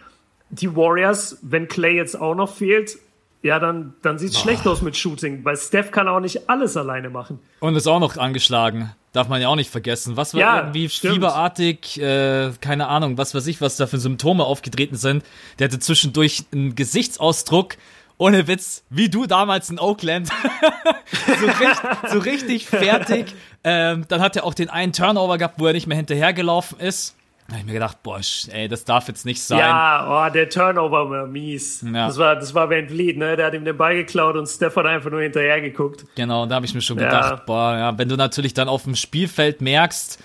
Die Warriors, wenn Clay jetzt auch noch fehlt, ja, dann, dann sieht's schlecht aus mit Shooting, weil Steph kann auch nicht alles alleine machen. Und ist auch noch angeschlagen. Darf man ja auch nicht vergessen. Was war Ja, irgendwie stimmt. fieberartig, äh, keine Ahnung, was weiß ich, was da für Symptome aufgetreten sind. Der hatte zwischendurch einen Gesichtsausdruck, ohne Witz, wie du damals in Oakland. so, richtig, so richtig fertig. Ähm, dann hat er auch den einen Turnover gehabt, wo er nicht mehr hinterhergelaufen ist. Da habe ich mir gedacht, boah, ey, das darf jetzt nicht sein. Ja, oh, der Turnover war mies. Ja. Das war, das war Van Vliet, ne? Der hat ihm den Ball geklaut und Steph hat einfach nur hinterher geguckt. Genau, da habe ich mir schon Ja. gedacht, boah, ja, wenn du natürlich dann auf dem Spielfeld merkst,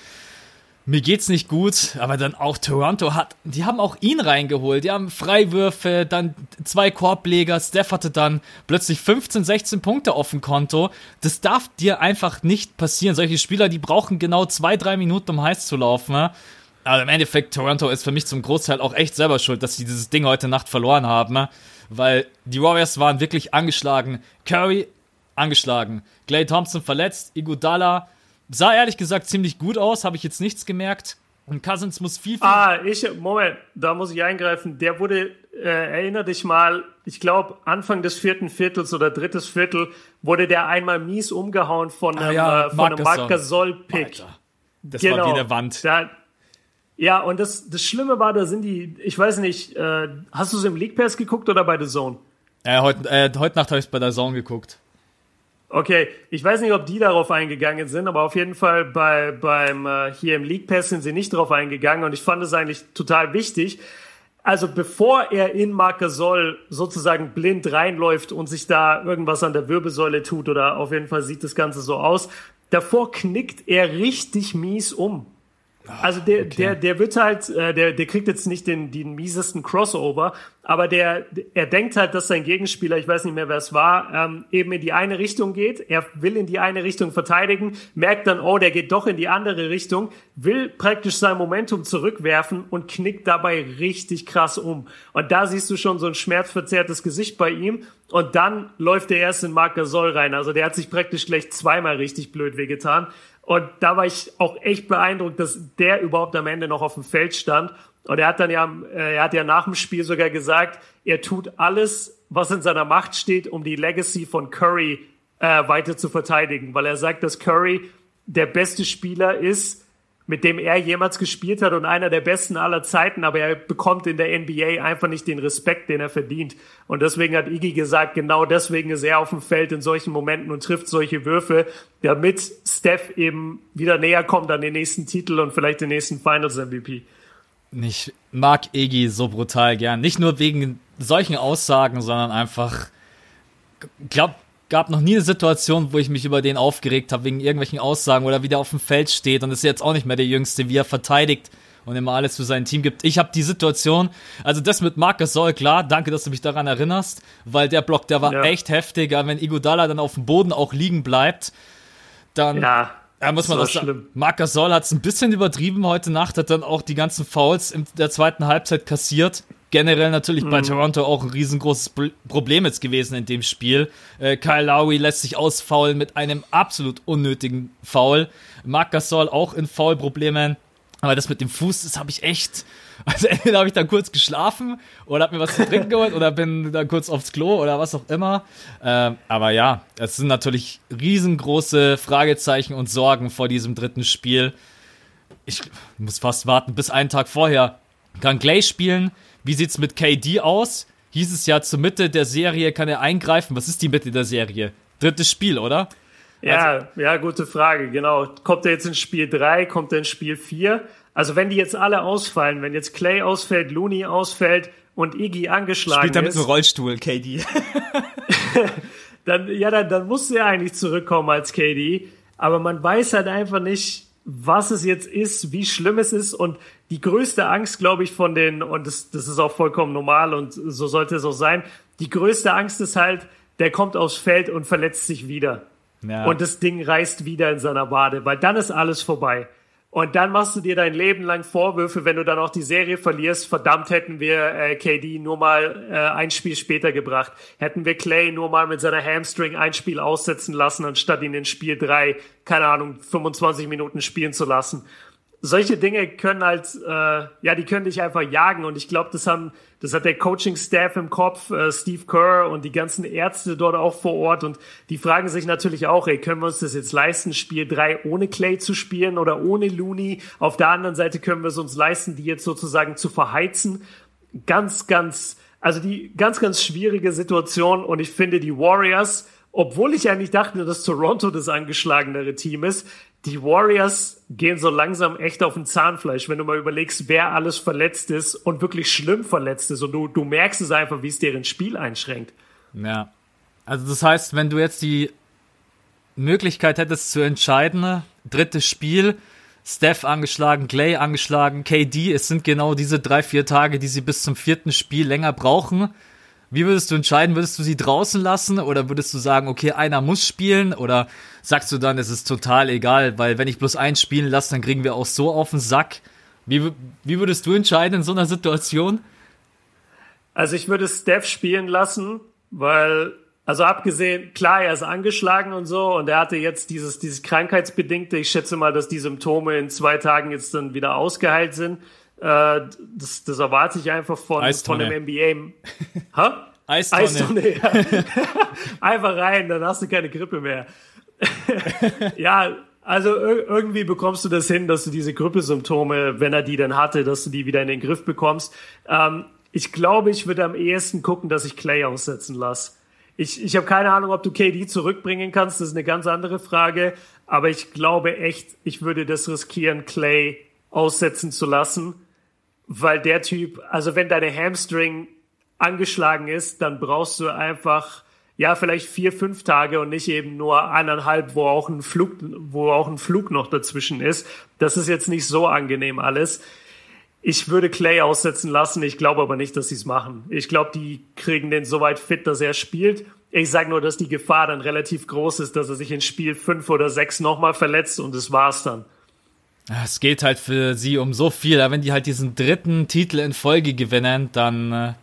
mir geht's nicht gut, aber dann auch Toronto hat, die haben auch ihn reingeholt, die haben Freiwürfe, dann zwei Korbleger, Steph hatte dann plötzlich 15, 16 Punkte auf dem Konto. Das darf dir einfach nicht passieren. Solche Spieler, die brauchen genau zwei, drei Minuten, um heiß zu laufen. Ne? Aber im Endeffekt, Toronto ist für mich zum Großteil auch echt selber schuld, dass sie dieses Ding heute Nacht verloren haben, weil die Warriors waren wirklich angeschlagen. Curry angeschlagen. Clay Thompson verletzt, Iguodala sah ehrlich gesagt ziemlich gut aus, habe ich jetzt nichts gemerkt. Und Cousins muss viel, viel Ah, ich, Moment, da muss ich eingreifen. Der wurde, äh, erinner dich mal, ich glaube, Anfang des vierten Viertels oder drittes Viertel wurde der einmal mies umgehauen von einem, ja, äh, von einem Gasol. Marc Gasol-Pick. Das war wie der Wand. Da, ja, und das, das Schlimme war, da sind die, ich weiß nicht, äh, hast du es im League Pass geguckt oder bei The Zone? Äh, heute, äh, heute Nacht habe ich bei der Zone geguckt. Okay, ich weiß nicht, ob die darauf eingegangen sind, aber auf jeden Fall bei, beim äh, hier im League Pass sind sie nicht drauf eingegangen und ich fand es eigentlich total wichtig. Also bevor er in Marc Gasol sozusagen blind reinläuft und sich da irgendwas an der Wirbelsäule tut oder auf jeden Fall sieht das Ganze so aus, davor knickt er richtig mies um. Also der, der, der wird halt, äh, der, der kriegt jetzt nicht den, den miesesten Crossover, aber der, er denkt halt, dass sein Gegenspieler, ich weiß nicht mehr, wer es war, ähm, eben in die eine Richtung geht. Er will in die eine Richtung verteidigen, merkt dann, oh, der geht doch in die andere Richtung, will praktisch sein Momentum zurückwerfen und knickt dabei richtig krass um. Und da siehst du schon so ein schmerzverzerrtes Gesicht bei ihm. Und dann läuft er erst in Marc Gasol rein. Also der hat sich praktisch gleich zweimal richtig blöd wehgetan. Und da war ich auch echt beeindruckt, dass der überhaupt am Ende noch auf dem Feld stand. Und er hat dann ja, äh, er hat ja nach dem Spiel sogar gesagt, er tut alles, was in seiner Macht steht, um die Legacy von Curry äh, weiter zu verteidigen, weil er sagt, dass Curry der beste Spieler ist, mit dem er jemals gespielt hat und einer der besten aller Zeiten, aber er bekommt in der NBA einfach nicht den Respekt, den er verdient. Und deswegen hat Iggy gesagt, genau deswegen ist er auf dem Feld in solchen Momenten und trifft solche Würfe, damit Steph eben wieder näher kommt an den nächsten Titel und vielleicht den nächsten Finals MVP. Ich mag Iggy so brutal gern. Nicht nur wegen solchen Aussagen, sondern einfach, ich glaube, gab noch nie eine Situation, wo ich mich über den aufgeregt habe, wegen irgendwelchen Aussagen oder wie der auf dem Feld steht und ist jetzt auch nicht mehr der Jüngste, wie er verteidigt und immer alles für sein Team gibt. Ich habe die Situation, also das mit Marc Gasol, klar, danke, dass du mich daran erinnerst, weil der Block, der war Ja. echt heftig, aber wenn Iguodala dann auf dem Boden auch liegen bleibt, dann Ja, ja, muss man das sagen. schlimm. Marc Gasol hat es ein bisschen übertrieben heute Nacht, hat dann auch die ganzen Fouls in der zweiten Halbzeit kassiert. Generell natürlich bei Toronto auch ein riesengroßes Pro- Problem jetzt gewesen in dem Spiel. Äh, Kyle Lowry lässt sich ausfaulen mit einem absolut unnötigen Foul. Marc Gasol auch in Foulproblemen. Aber das mit dem Fuß, das habe ich echt. Also entweder habe ich dann kurz geschlafen oder habe mir was zu trinken geholt oder bin dann kurz aufs Klo oder was auch immer. Ähm, aber ja, es sind natürlich riesengroße Fragezeichen und Sorgen vor diesem dritten Spiel. Ich muss fast warten bis einen Tag vorher. Kann Clay spielen? Wie sieht's mit KD aus? Hieß es ja zur Mitte der Serie kann er eingreifen. Was ist die Mitte der Serie? Drittes Spiel, oder? Ja, ja, gute Frage, genau. Kommt er jetzt in Spiel 3, kommt er in Spiel 4? Also wenn die jetzt alle ausfallen, wenn jetzt Clay ausfällt, Looney ausfällt und Iggy angeschlagen Spielt er mit ist, einem Rollstuhl, KD. dann, ja, dann, dann musste er eigentlich zurückkommen als KD. Aber man weiß halt einfach nicht, was es jetzt ist, wie schlimm es ist. Und die größte Angst, glaube ich, von den, und das, das ist auch vollkommen normal und so sollte es auch sein, die größte Angst ist halt, der kommt aufs Feld und verletzt sich wieder. Ja. Und das Ding reißt wieder in seiner Wade, weil dann ist alles vorbei. Und dann machst du dir dein Leben lang Vorwürfe, wenn du dann auch die Serie verlierst. Verdammt, hätten wir äh, KD nur mal äh, ein Spiel später gebracht. Hätten wir Clay nur mal mit seiner Hamstring ein Spiel aussetzen lassen, anstatt ihn in Spiel drei, keine Ahnung, 25 Minuten spielen zu lassen solche Dinge können halt, äh, ja, die können dich einfach jagen. Und ich glaube, das haben, das hat der Coaching-Staff im Kopf, äh, Steve Kerr und die ganzen Ärzte dort auch vor Ort. Und die fragen sich natürlich auch, ey, können wir uns das jetzt leisten, Spiel drei ohne Clay zu spielen oder ohne Looney? Auf der anderen Seite können wir es uns leisten, die jetzt sozusagen zu verheizen. Ganz, ganz, also die ganz, ganz schwierige Situation. Und ich finde, die Warriors, obwohl ich eigentlich dachte, dass Toronto das angeschlagenere Team ist, die Warriors gehen so langsam echt auf den Zahnfleisch, wenn du mal überlegst, wer alles verletzt ist und wirklich schlimm verletzt ist. Und du, du merkst es einfach, wie es deren Spiel einschränkt. Ja. Also das heißt, wenn du jetzt die Möglichkeit hättest zu entscheiden, drittes Spiel, Steph angeschlagen, Clay angeschlagen, KD, es sind genau diese drei, vier Tage, die sie bis zum vierten Spiel länger brauchen. Wie würdest du entscheiden? Würdest du sie draußen lassen oder würdest du sagen, okay, einer muss spielen? Oder sagst du dann, es ist total egal, weil wenn ich bloß einen spielen lasse, dann kriegen wir auch so auf den Sack. Wie, wie würdest du entscheiden in so einer Situation? Also ich würde Steph spielen lassen, weil, also abgesehen, klar, er ist angeschlagen und so und er hatte jetzt dieses, dieses Krankheitsbedingte. Ich schätze mal, dass die Symptome in zwei Tagen jetzt dann wieder ausgeheilt sind. Äh, das, das erwarte ich einfach von, von dem NBA. Hä? Eistonne. Eistonne ja. einfach rein, dann hast du keine Grippe mehr. ja, also irgendwie bekommst du das hin, dass du diese Grippesymptome, wenn er die dann hatte, dass du die wieder in den Griff bekommst. Ähm, ich glaube, ich würde am ehesten gucken, dass ich Clay aussetzen lasse. Ich, ich habe keine Ahnung, ob du KD zurückbringen kannst, das ist eine ganz andere Frage. Aber ich glaube echt, ich würde das riskieren, Clay aussetzen zu lassen weil der Typ, also wenn deine Hamstring angeschlagen ist, dann brauchst du einfach ja vielleicht vier, fünf Tage und nicht eben nur eineinhalb, wo auch ein Flug, wo auch ein Flug noch dazwischen ist. Das ist jetzt nicht so angenehm alles. Ich würde Clay aussetzen lassen. Ich glaube aber nicht, dass sie es machen. Ich glaube, die kriegen den so weit fit, dass er spielt. Ich sage nur, dass die Gefahr dann relativ groß ist, dass er sich in Spiel fünf oder sechs nochmal verletzt und das war's dann. Es geht halt für sie um so viel. Wenn die halt diesen dritten Titel in Folge gewinnen, dann äh,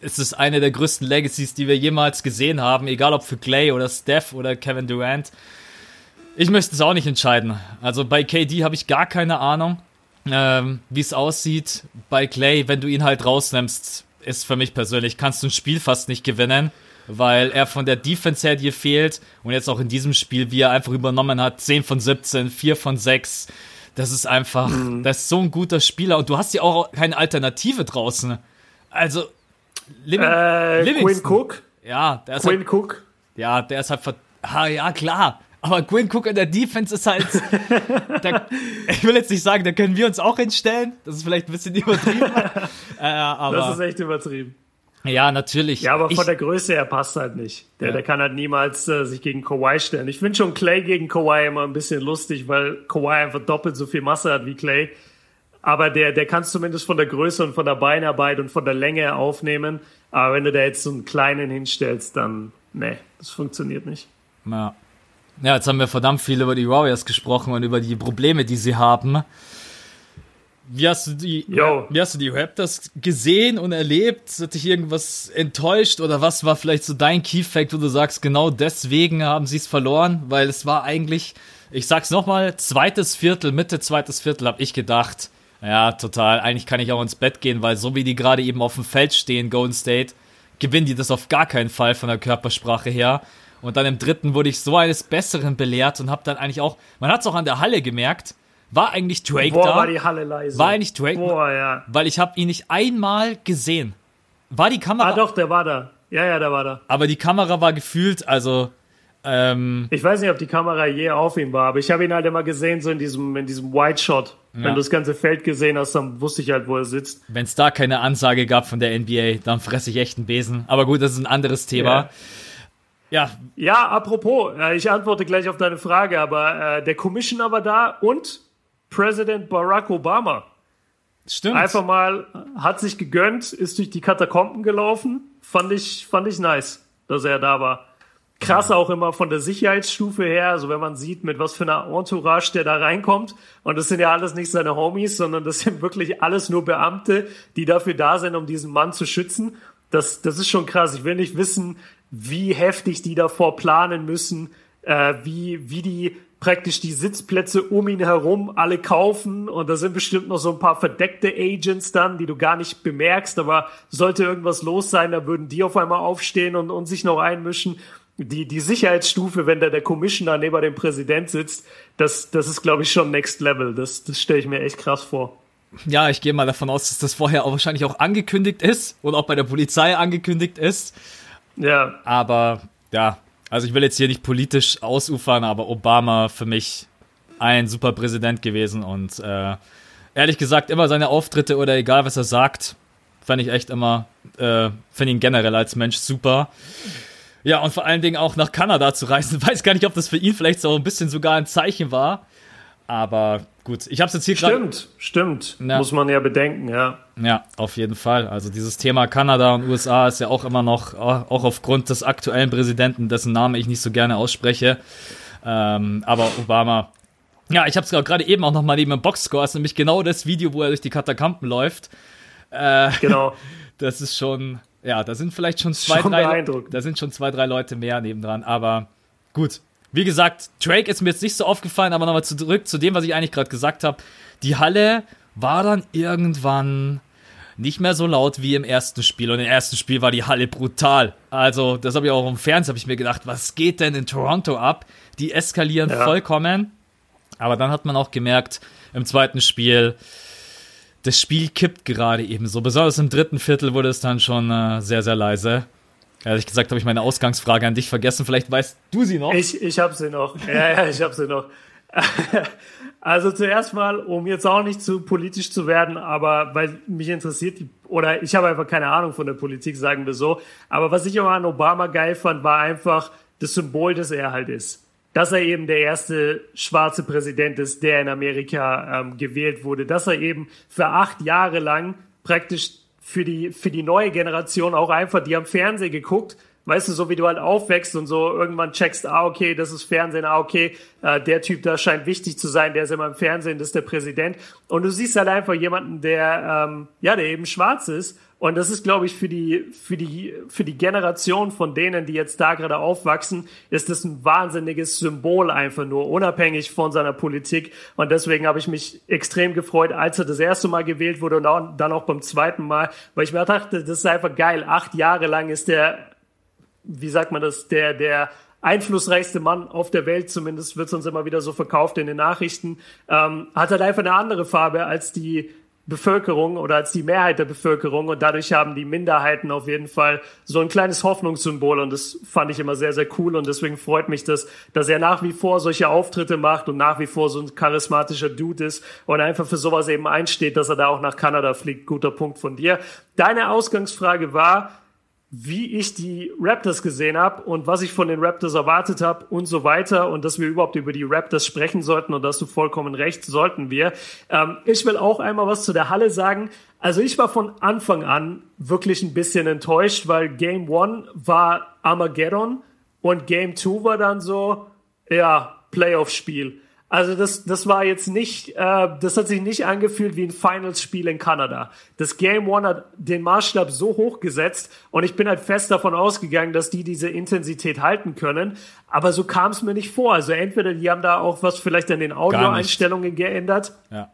ist es eine der größten Legacies, die wir jemals gesehen haben. Egal ob für Clay oder Steph oder Kevin Durant. Ich möchte es auch nicht entscheiden. Also bei KD habe ich gar keine Ahnung, ähm, wie es aussieht. Bei Clay, wenn du ihn halt rausnimmst, ist für mich persönlich, kannst du ein Spiel fast nicht gewinnen weil er von der Defense her dir fehlt und jetzt auch in diesem Spiel, wie er einfach übernommen hat, 10 von 17, 4 von 6, das ist einfach, mhm. das ist so ein guter Spieler und du hast ja auch keine Alternative draußen. Also, Lim äh, Livingston. Quinn Cook. Ja, der ist Quinn halt, Cook. Ja, der ist halt, ah, ja, klar. Aber Quinn Cook in der Defense ist halt, da, ich will jetzt nicht sagen, da können wir uns auch hinstellen. Das ist vielleicht ein bisschen übertrieben. äh, aber, das ist echt übertrieben. Ja, natürlich. Ja, aber von der Größe her passt halt nicht. Der, ja. der kann halt niemals äh, sich gegen Kawhi stellen. Ich finde schon Clay gegen Kawhi immer ein bisschen lustig, weil Kawhi einfach doppelt so viel Masse hat wie Clay. Aber der, der kann es zumindest von der Größe und von der Beinarbeit und von der Länge aufnehmen. Aber wenn du da jetzt so einen kleinen hinstellst, dann, nee, das funktioniert nicht. Ja. Ja, jetzt haben wir verdammt viel über die Warriors gesprochen und über die Probleme, die sie haben. Wie hast du die, Yo. wie hast du die Raptors gesehen und erlebt? Hat dich irgendwas enttäuscht oder was war vielleicht so dein Key Fact, wo du sagst, genau deswegen haben sie es verloren? Weil es war eigentlich, ich sag's nochmal, zweites Viertel, Mitte zweites Viertel habe ich gedacht, ja, total, eigentlich kann ich auch ins Bett gehen, weil so wie die gerade eben auf dem Feld stehen, Golden State, gewinnen die das auf gar keinen Fall von der Körpersprache her. Und dann im dritten wurde ich so eines Besseren belehrt und habe dann eigentlich auch, man hat es auch an der Halle gemerkt, war eigentlich Drake Boah, da? war die Halle leise. War eigentlich Drake? Boah, ja. Weil ich habe ihn nicht einmal gesehen. War die Kamera? Ah, doch, der war da. Ja, ja, der war da. Aber die Kamera war gefühlt, also. Ähm, ich weiß nicht, ob die Kamera je auf ihm war, aber ich habe ihn halt immer gesehen, so in diesem, in diesem White Shot. Ja. Wenn du das ganze Feld gesehen hast, dann wusste ich halt, wo er sitzt. Wenn es da keine Ansage gab von der NBA, dann fresse ich echt einen Besen. Aber gut, das ist ein anderes Thema. Ja. Ja, ja apropos, ich antworte gleich auf deine Frage, aber äh, der Commissioner war da und Präsident Barack Obama. Stimmt. Einfach mal, hat sich gegönnt, ist durch die Katakomben gelaufen. Fand ich, fand ich nice, dass er da war. krass auch immer von der Sicherheitsstufe her, also wenn man sieht, mit was für einer Entourage der da reinkommt. Und das sind ja alles nicht seine Homies, sondern das sind wirklich alles nur Beamte, die dafür da sind, um diesen Mann zu schützen. Das, das ist schon krass. Ich will nicht wissen, wie heftig die davor planen müssen, äh, wie, wie die praktisch die Sitzplätze um ihn herum alle kaufen und da sind bestimmt noch so ein paar verdeckte Agents dann, die du gar nicht bemerkst, aber sollte irgendwas los sein, da würden die auf einmal aufstehen und, und sich noch einmischen. Die, die Sicherheitsstufe, wenn da der Commissioner neben dem Präsident sitzt, das, das ist, glaube ich, schon Next Level. Das, das stelle ich mir echt krass vor. Ja, ich gehe mal davon aus, dass das vorher auch wahrscheinlich auch angekündigt ist und auch bei der Polizei angekündigt ist. Ja. Aber ja, also ich will jetzt hier nicht politisch ausufern, aber Obama für mich ein super Präsident gewesen und äh, ehrlich gesagt immer seine Auftritte oder egal was er sagt, fand ich echt immer, äh, finde ihn generell als Mensch super. Ja, und vor allen Dingen auch nach Kanada zu reisen. Weiß gar nicht, ob das für ihn vielleicht so ein bisschen sogar ein Zeichen war. Aber gut, ich habe es jetzt hier gerade. Stimmt, stimmt. Ja. Muss man ja bedenken, ja. Ja, auf jeden Fall. Also dieses Thema Kanada und USA ist ja auch immer noch, auch aufgrund des aktuellen Präsidenten, dessen Namen ich nicht so gerne ausspreche. Ähm, aber Obama. Ja, ich habe es gerade eben auch noch mal neben dem Boxscore, ist nämlich genau das Video, wo er durch die Katakampen läuft. Äh, genau. Das ist schon, ja, da sind vielleicht schon zwei, schon drei, da sind schon zwei, drei Leute mehr nebendran. Aber gut, wie gesagt, Drake ist mir jetzt nicht so aufgefallen, aber nochmal zurück zu dem, was ich eigentlich gerade gesagt habe. Die Halle war dann irgendwann nicht mehr so laut wie im ersten Spiel. Und im ersten Spiel war die Halle brutal. Also, das habe ich auch im Fernsehen, habe ich mir gedacht, was geht denn in Toronto ab? Die eskalieren ja. vollkommen. Aber dann hat man auch gemerkt, im zweiten Spiel, das Spiel kippt gerade eben so. Besonders im dritten Viertel wurde es dann schon äh, sehr, sehr leise. Ehrlich gesagt habe ich meine Ausgangsfrage an dich vergessen. Vielleicht weißt du sie noch. Ich, ich habe sie noch. Ja, ja, ich habe sie noch. Also zuerst mal, um jetzt auch nicht zu politisch zu werden, aber weil mich interessiert, oder ich habe einfach keine Ahnung von der Politik, sagen wir so. Aber was ich immer an Obama geil fand, war einfach das Symbol, das er halt ist. Dass er eben der erste schwarze Präsident ist, der in Amerika ähm, gewählt wurde. Dass er eben für acht Jahre lang praktisch für die, für die neue Generation auch einfach, die am Fernsehen geguckt, weißt du, so wie du halt aufwächst und so irgendwann checkst, ah, okay, das ist Fernsehen, ah, okay, äh, der Typ da scheint wichtig zu sein, der ist immer im Fernsehen, das ist der Präsident. Und du siehst halt einfach jemanden, der, ähm, ja, der eben schwarz ist. Und das ist, glaube ich, für die, für die, für die Generation von denen, die jetzt da gerade aufwachsen, ist das ein wahnsinniges Symbol einfach nur, unabhängig von seiner Politik. Und deswegen habe ich mich extrem gefreut, als er das erste Mal gewählt wurde und auch, dann auch beim zweiten Mal, weil ich mir dachte, das ist einfach geil. Acht Jahre lang ist der, wie sagt man das, der, der einflussreichste Mann auf der Welt, zumindest wird es uns immer wieder so verkauft in den Nachrichten, ähm, hat halt einfach eine andere Farbe als die Bevölkerung oder als die Mehrheit der Bevölkerung und dadurch haben die Minderheiten auf jeden Fall so ein kleines Hoffnungssymbol und das fand ich immer sehr, sehr cool und deswegen freut mich das, dass er nach wie vor solche Auftritte macht und nach wie vor so ein charismatischer Dude ist und einfach für sowas eben einsteht, dass er da auch nach Kanada fliegt. Guter Punkt von dir. Deine Ausgangsfrage war, wie ich die Raptors gesehen habe und was ich von den Raptors erwartet habe und so weiter und dass wir überhaupt über die Raptors sprechen sollten und dass du vollkommen recht, sollten wir. Ähm, ich will auch einmal was zu der Halle sagen. Also ich war von Anfang an wirklich ein bisschen enttäuscht, weil Game One war Armageddon und Game Two war dann so, ja, Playoff-Spiel. Also das, das war jetzt nicht, äh, das hat sich nicht angefühlt wie ein Finals-Spiel in Kanada. Das Game One hat den Maßstab so hoch gesetzt und ich bin halt fest davon ausgegangen, dass die diese Intensität halten können. Aber so kam es mir nicht vor. Also entweder die haben da auch was vielleicht an den Audioeinstellungen geändert. Ja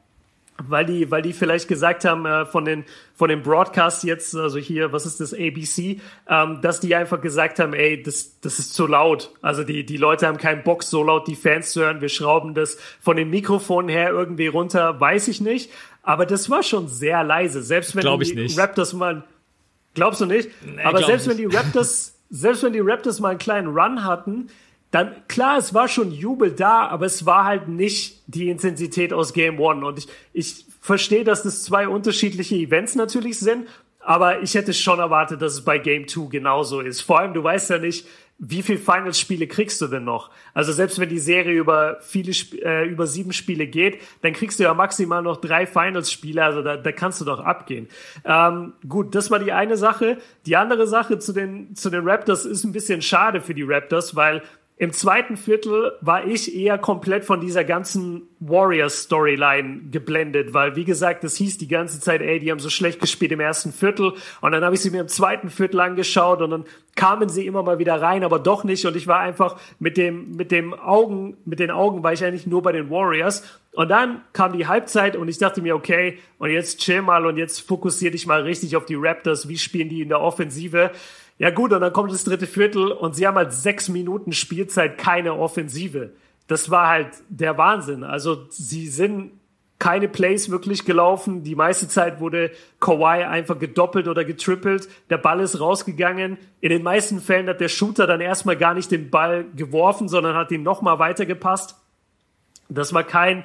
weil die, weil die vielleicht gesagt haben äh, von den von den Broadcasts jetzt, also hier, was ist das ABC, ähm, dass die einfach gesagt haben, ey, das das ist zu laut. Also die die Leute haben keinen Bock, so laut die Fans zu hören. Wir schrauben das von den Mikrofonen her irgendwie runter, weiß ich nicht. Aber das war schon sehr leise. Selbst wenn Glaub die nicht. Raptors mal, glaubst du nicht? Nee, Aber glaub selbst nicht. wenn die Raptors, selbst wenn die Raptors mal einen kleinen Run hatten, dann klar, es war schon Jubel da, aber es war halt nicht die Intensität aus Game One. Und ich, ich verstehe, dass das zwei unterschiedliche Events natürlich sind, aber ich hätte schon erwartet, dass es bei Game 2 genauso ist. Vor allem, du weißt ja nicht, wie viel Finals-Spiele kriegst du denn noch? Also selbst wenn die Serie über viele äh, über sieben Spiele geht, dann kriegst du ja maximal noch drei Finals-Spiele. Also da, da kannst du doch abgehen. Ähm, gut, das war die eine Sache. Die andere Sache zu den zu den Raptors ist ein bisschen schade für die Raptors, weil im zweiten Viertel war ich eher komplett von dieser ganzen Warriors-Storyline geblendet, weil, wie gesagt, das hieß die ganze Zeit, ey, die haben so schlecht gespielt im ersten Viertel. Und dann habe ich sie mir im zweiten Viertel angeschaut und dann kamen sie immer mal wieder rein, aber doch nicht. Und ich war einfach mit dem, mit dem Augen, mit den Augen war ich eigentlich nur bei den Warriors. Und dann kam die Halbzeit und ich dachte mir, okay, und jetzt chill mal und jetzt fokussier dich mal richtig auf die Raptors. Wie spielen die in der Offensive? Ja gut, und dann kommt das dritte Viertel und sie haben halt sechs Minuten Spielzeit keine Offensive. Das war halt der Wahnsinn. Also sie sind keine Plays wirklich gelaufen. Die meiste Zeit wurde Kawhi einfach gedoppelt oder getrippelt. Der Ball ist rausgegangen. In den meisten Fällen hat der Shooter dann erstmal gar nicht den Ball geworfen, sondern hat ihn nochmal weitergepasst. Das war kein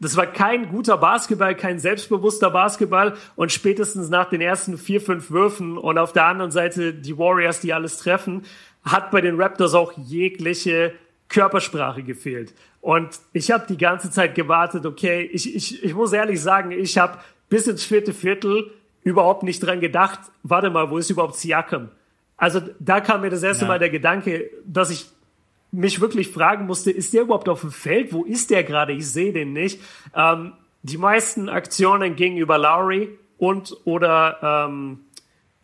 das war kein guter Basketball, kein selbstbewusster Basketball und spätestens nach den ersten vier, fünf Würfen und auf der anderen Seite die Warriors, die alles treffen, hat bei den Raptors auch jegliche Körpersprache gefehlt. Und ich habe die ganze Zeit gewartet, okay, ich, ich, ich muss ehrlich sagen, ich habe bis ins vierte Viertel überhaupt nicht dran gedacht, warte mal, wo ist überhaupt Siakam? Also da kam mir das erste ja. Mal der Gedanke, dass ich mich wirklich fragen musste, ist der überhaupt auf dem Feld? Wo ist der gerade? Ich sehe den nicht. Ähm, die meisten Aktionen gingen über Lowry und oder ähm,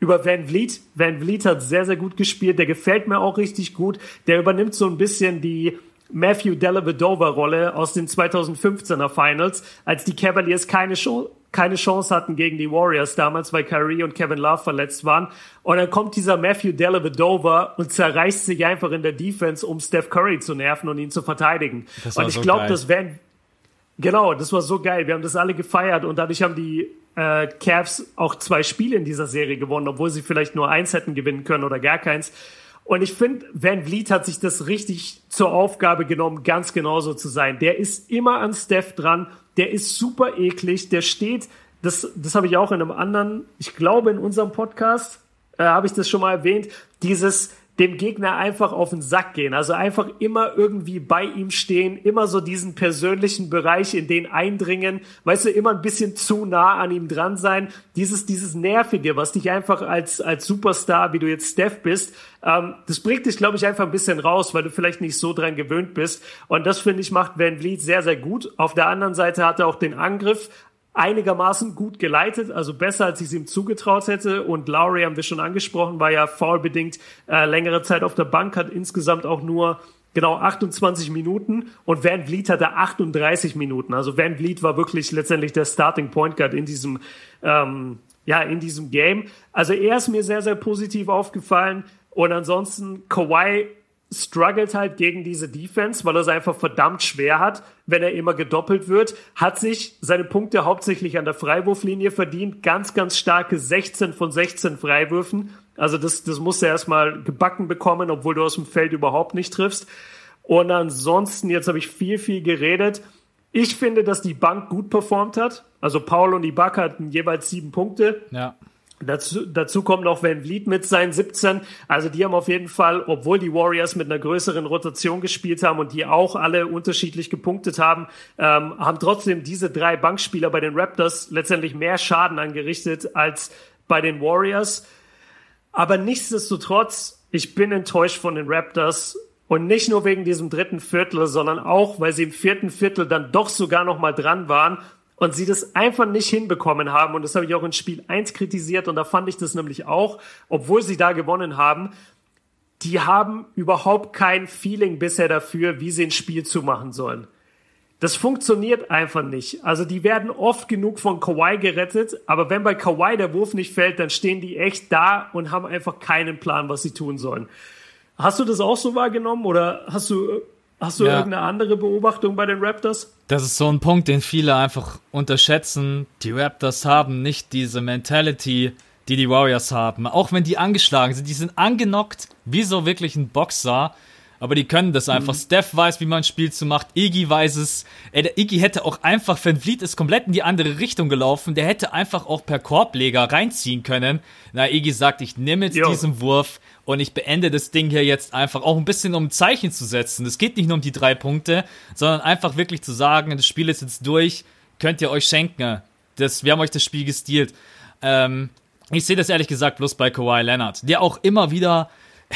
über Van Vliet. Van Vliet hat sehr, sehr gut gespielt. Der gefällt mir auch richtig gut. Der übernimmt so ein bisschen die Matthew Dellavedova-Rolle aus den 2015er Finals, als die Cavaliers keine Chance keine Chance hatten gegen die Warriors damals, weil Kyrie und Kevin Love verletzt waren. Und dann kommt dieser Matthew Dellavedova und zerreißt sich einfach in der Defense, um Steph Curry zu nerven und ihn zu verteidigen. und ich so glaube, das wären Genau, das war so geil. Wir haben das alle gefeiert und dadurch haben die äh, Cavs auch zwei Spiele in dieser Serie gewonnen, obwohl sie vielleicht nur eins hätten gewinnen können oder gar keins. Und ich finde, Van Vliet hat sich das richtig zur Aufgabe genommen, ganz genauso zu sein. Der ist immer an Steph dran der ist super eklig, der steht, das, das habe ich auch in einem anderen, ich glaube in unserem Podcast, äh, habe ich das schon mal erwähnt, dieses dem Gegner einfach auf den Sack gehen. Also einfach immer irgendwie bei ihm stehen, immer so diesen persönlichen Bereich in den eindringen, weißt du, immer ein bisschen zu nah an ihm dran sein. Dieses, dieses Nervige, was dich einfach als, als Superstar, wie du jetzt Steph bist, ähm, das bringt dich, glaube ich, einfach ein bisschen raus, weil du vielleicht nicht so dran gewöhnt bist. Und das, finde ich, macht Van Vliet sehr, sehr gut. Auf der anderen Seite hat er auch den Angriff einigermaßen gut geleitet, also besser, als ich es ihm zugetraut hätte. Und Lowry haben wir schon angesprochen, war ja foulbedingt äh, längere Zeit auf der Bank, hat insgesamt auch nur genau 28 Minuten und Van Vliet hatte 38 Minuten. Also Van Vliet war wirklich letztendlich der Starting Point Guard in diesem ähm, ja in diesem Game. Also er ist mir sehr sehr positiv aufgefallen und ansonsten Kawhi struggelt halt gegen diese Defense, weil er es einfach verdammt schwer hat, wenn er immer gedoppelt wird, hat sich seine Punkte hauptsächlich an der Freiwurflinie verdient, ganz, ganz starke 16 von 16 Freiwürfen. Also das, das muss er erstmal gebacken bekommen, obwohl du aus dem Feld überhaupt nicht triffst. Und ansonsten, jetzt habe ich viel, viel geredet. Ich finde, dass die Bank gut performt hat. Also Paul und Ibaka hatten jeweils sieben Punkte. Ja. Dazu, dazu kommt noch Van Vliet mit seinen 17. Also die haben auf jeden Fall, obwohl die Warriors mit einer größeren Rotation gespielt haben und die auch alle unterschiedlich gepunktet haben, ähm, haben trotzdem diese drei Bankspieler bei den Raptors letztendlich mehr Schaden angerichtet als bei den Warriors. Aber nichtsdestotrotz, ich bin enttäuscht von den Raptors und nicht nur wegen diesem dritten Viertel, sondern auch, weil sie im vierten Viertel dann doch sogar noch mal dran waren und sie das einfach nicht hinbekommen haben. Und das habe ich auch in Spiel 1 kritisiert und da fand ich das nämlich auch, obwohl sie da gewonnen haben, die haben überhaupt kein Feeling bisher dafür, wie sie ein Spiel zumachen sollen. Das funktioniert einfach nicht. Also die werden oft genug von Kawhi gerettet, aber wenn bei Kawhi der Wurf nicht fällt, dann stehen die echt da und haben einfach keinen Plan, was sie tun sollen. Hast du das auch so wahrgenommen oder hast du Hast du ja. irgendeine andere Beobachtung bei den Raptors? Das ist so ein Punkt, den viele einfach unterschätzen. Die Raptors haben nicht diese Mentality, die die Warriors haben. Auch wenn die angeschlagen sind, die sind angenockt, wie so wirklich ein Boxer. aber die können das einfach. Mhm. Steph weiß, wie man ein Spiel zu macht. Iggy weiß es. Ey, der Iggy hätte auch einfach, Van Vliet ist komplett in die andere Richtung gelaufen. Der hätte einfach auch per Korbleger reinziehen können. Na, Iggy sagt, ich nehme jetzt jo. diesen Wurf und ich beende das Ding hier jetzt einfach auch ein bisschen um ein Zeichen zu setzen. Es geht nicht nur um die drei Punkte, sondern einfach wirklich zu sagen, das Spiel ist jetzt durch, könnt ihr euch schenken. Das, wir haben euch das Spiel gestealt. Ähm, ich sehe das ehrlich gesagt bloß bei Kawhi Leonard, der auch immer wieder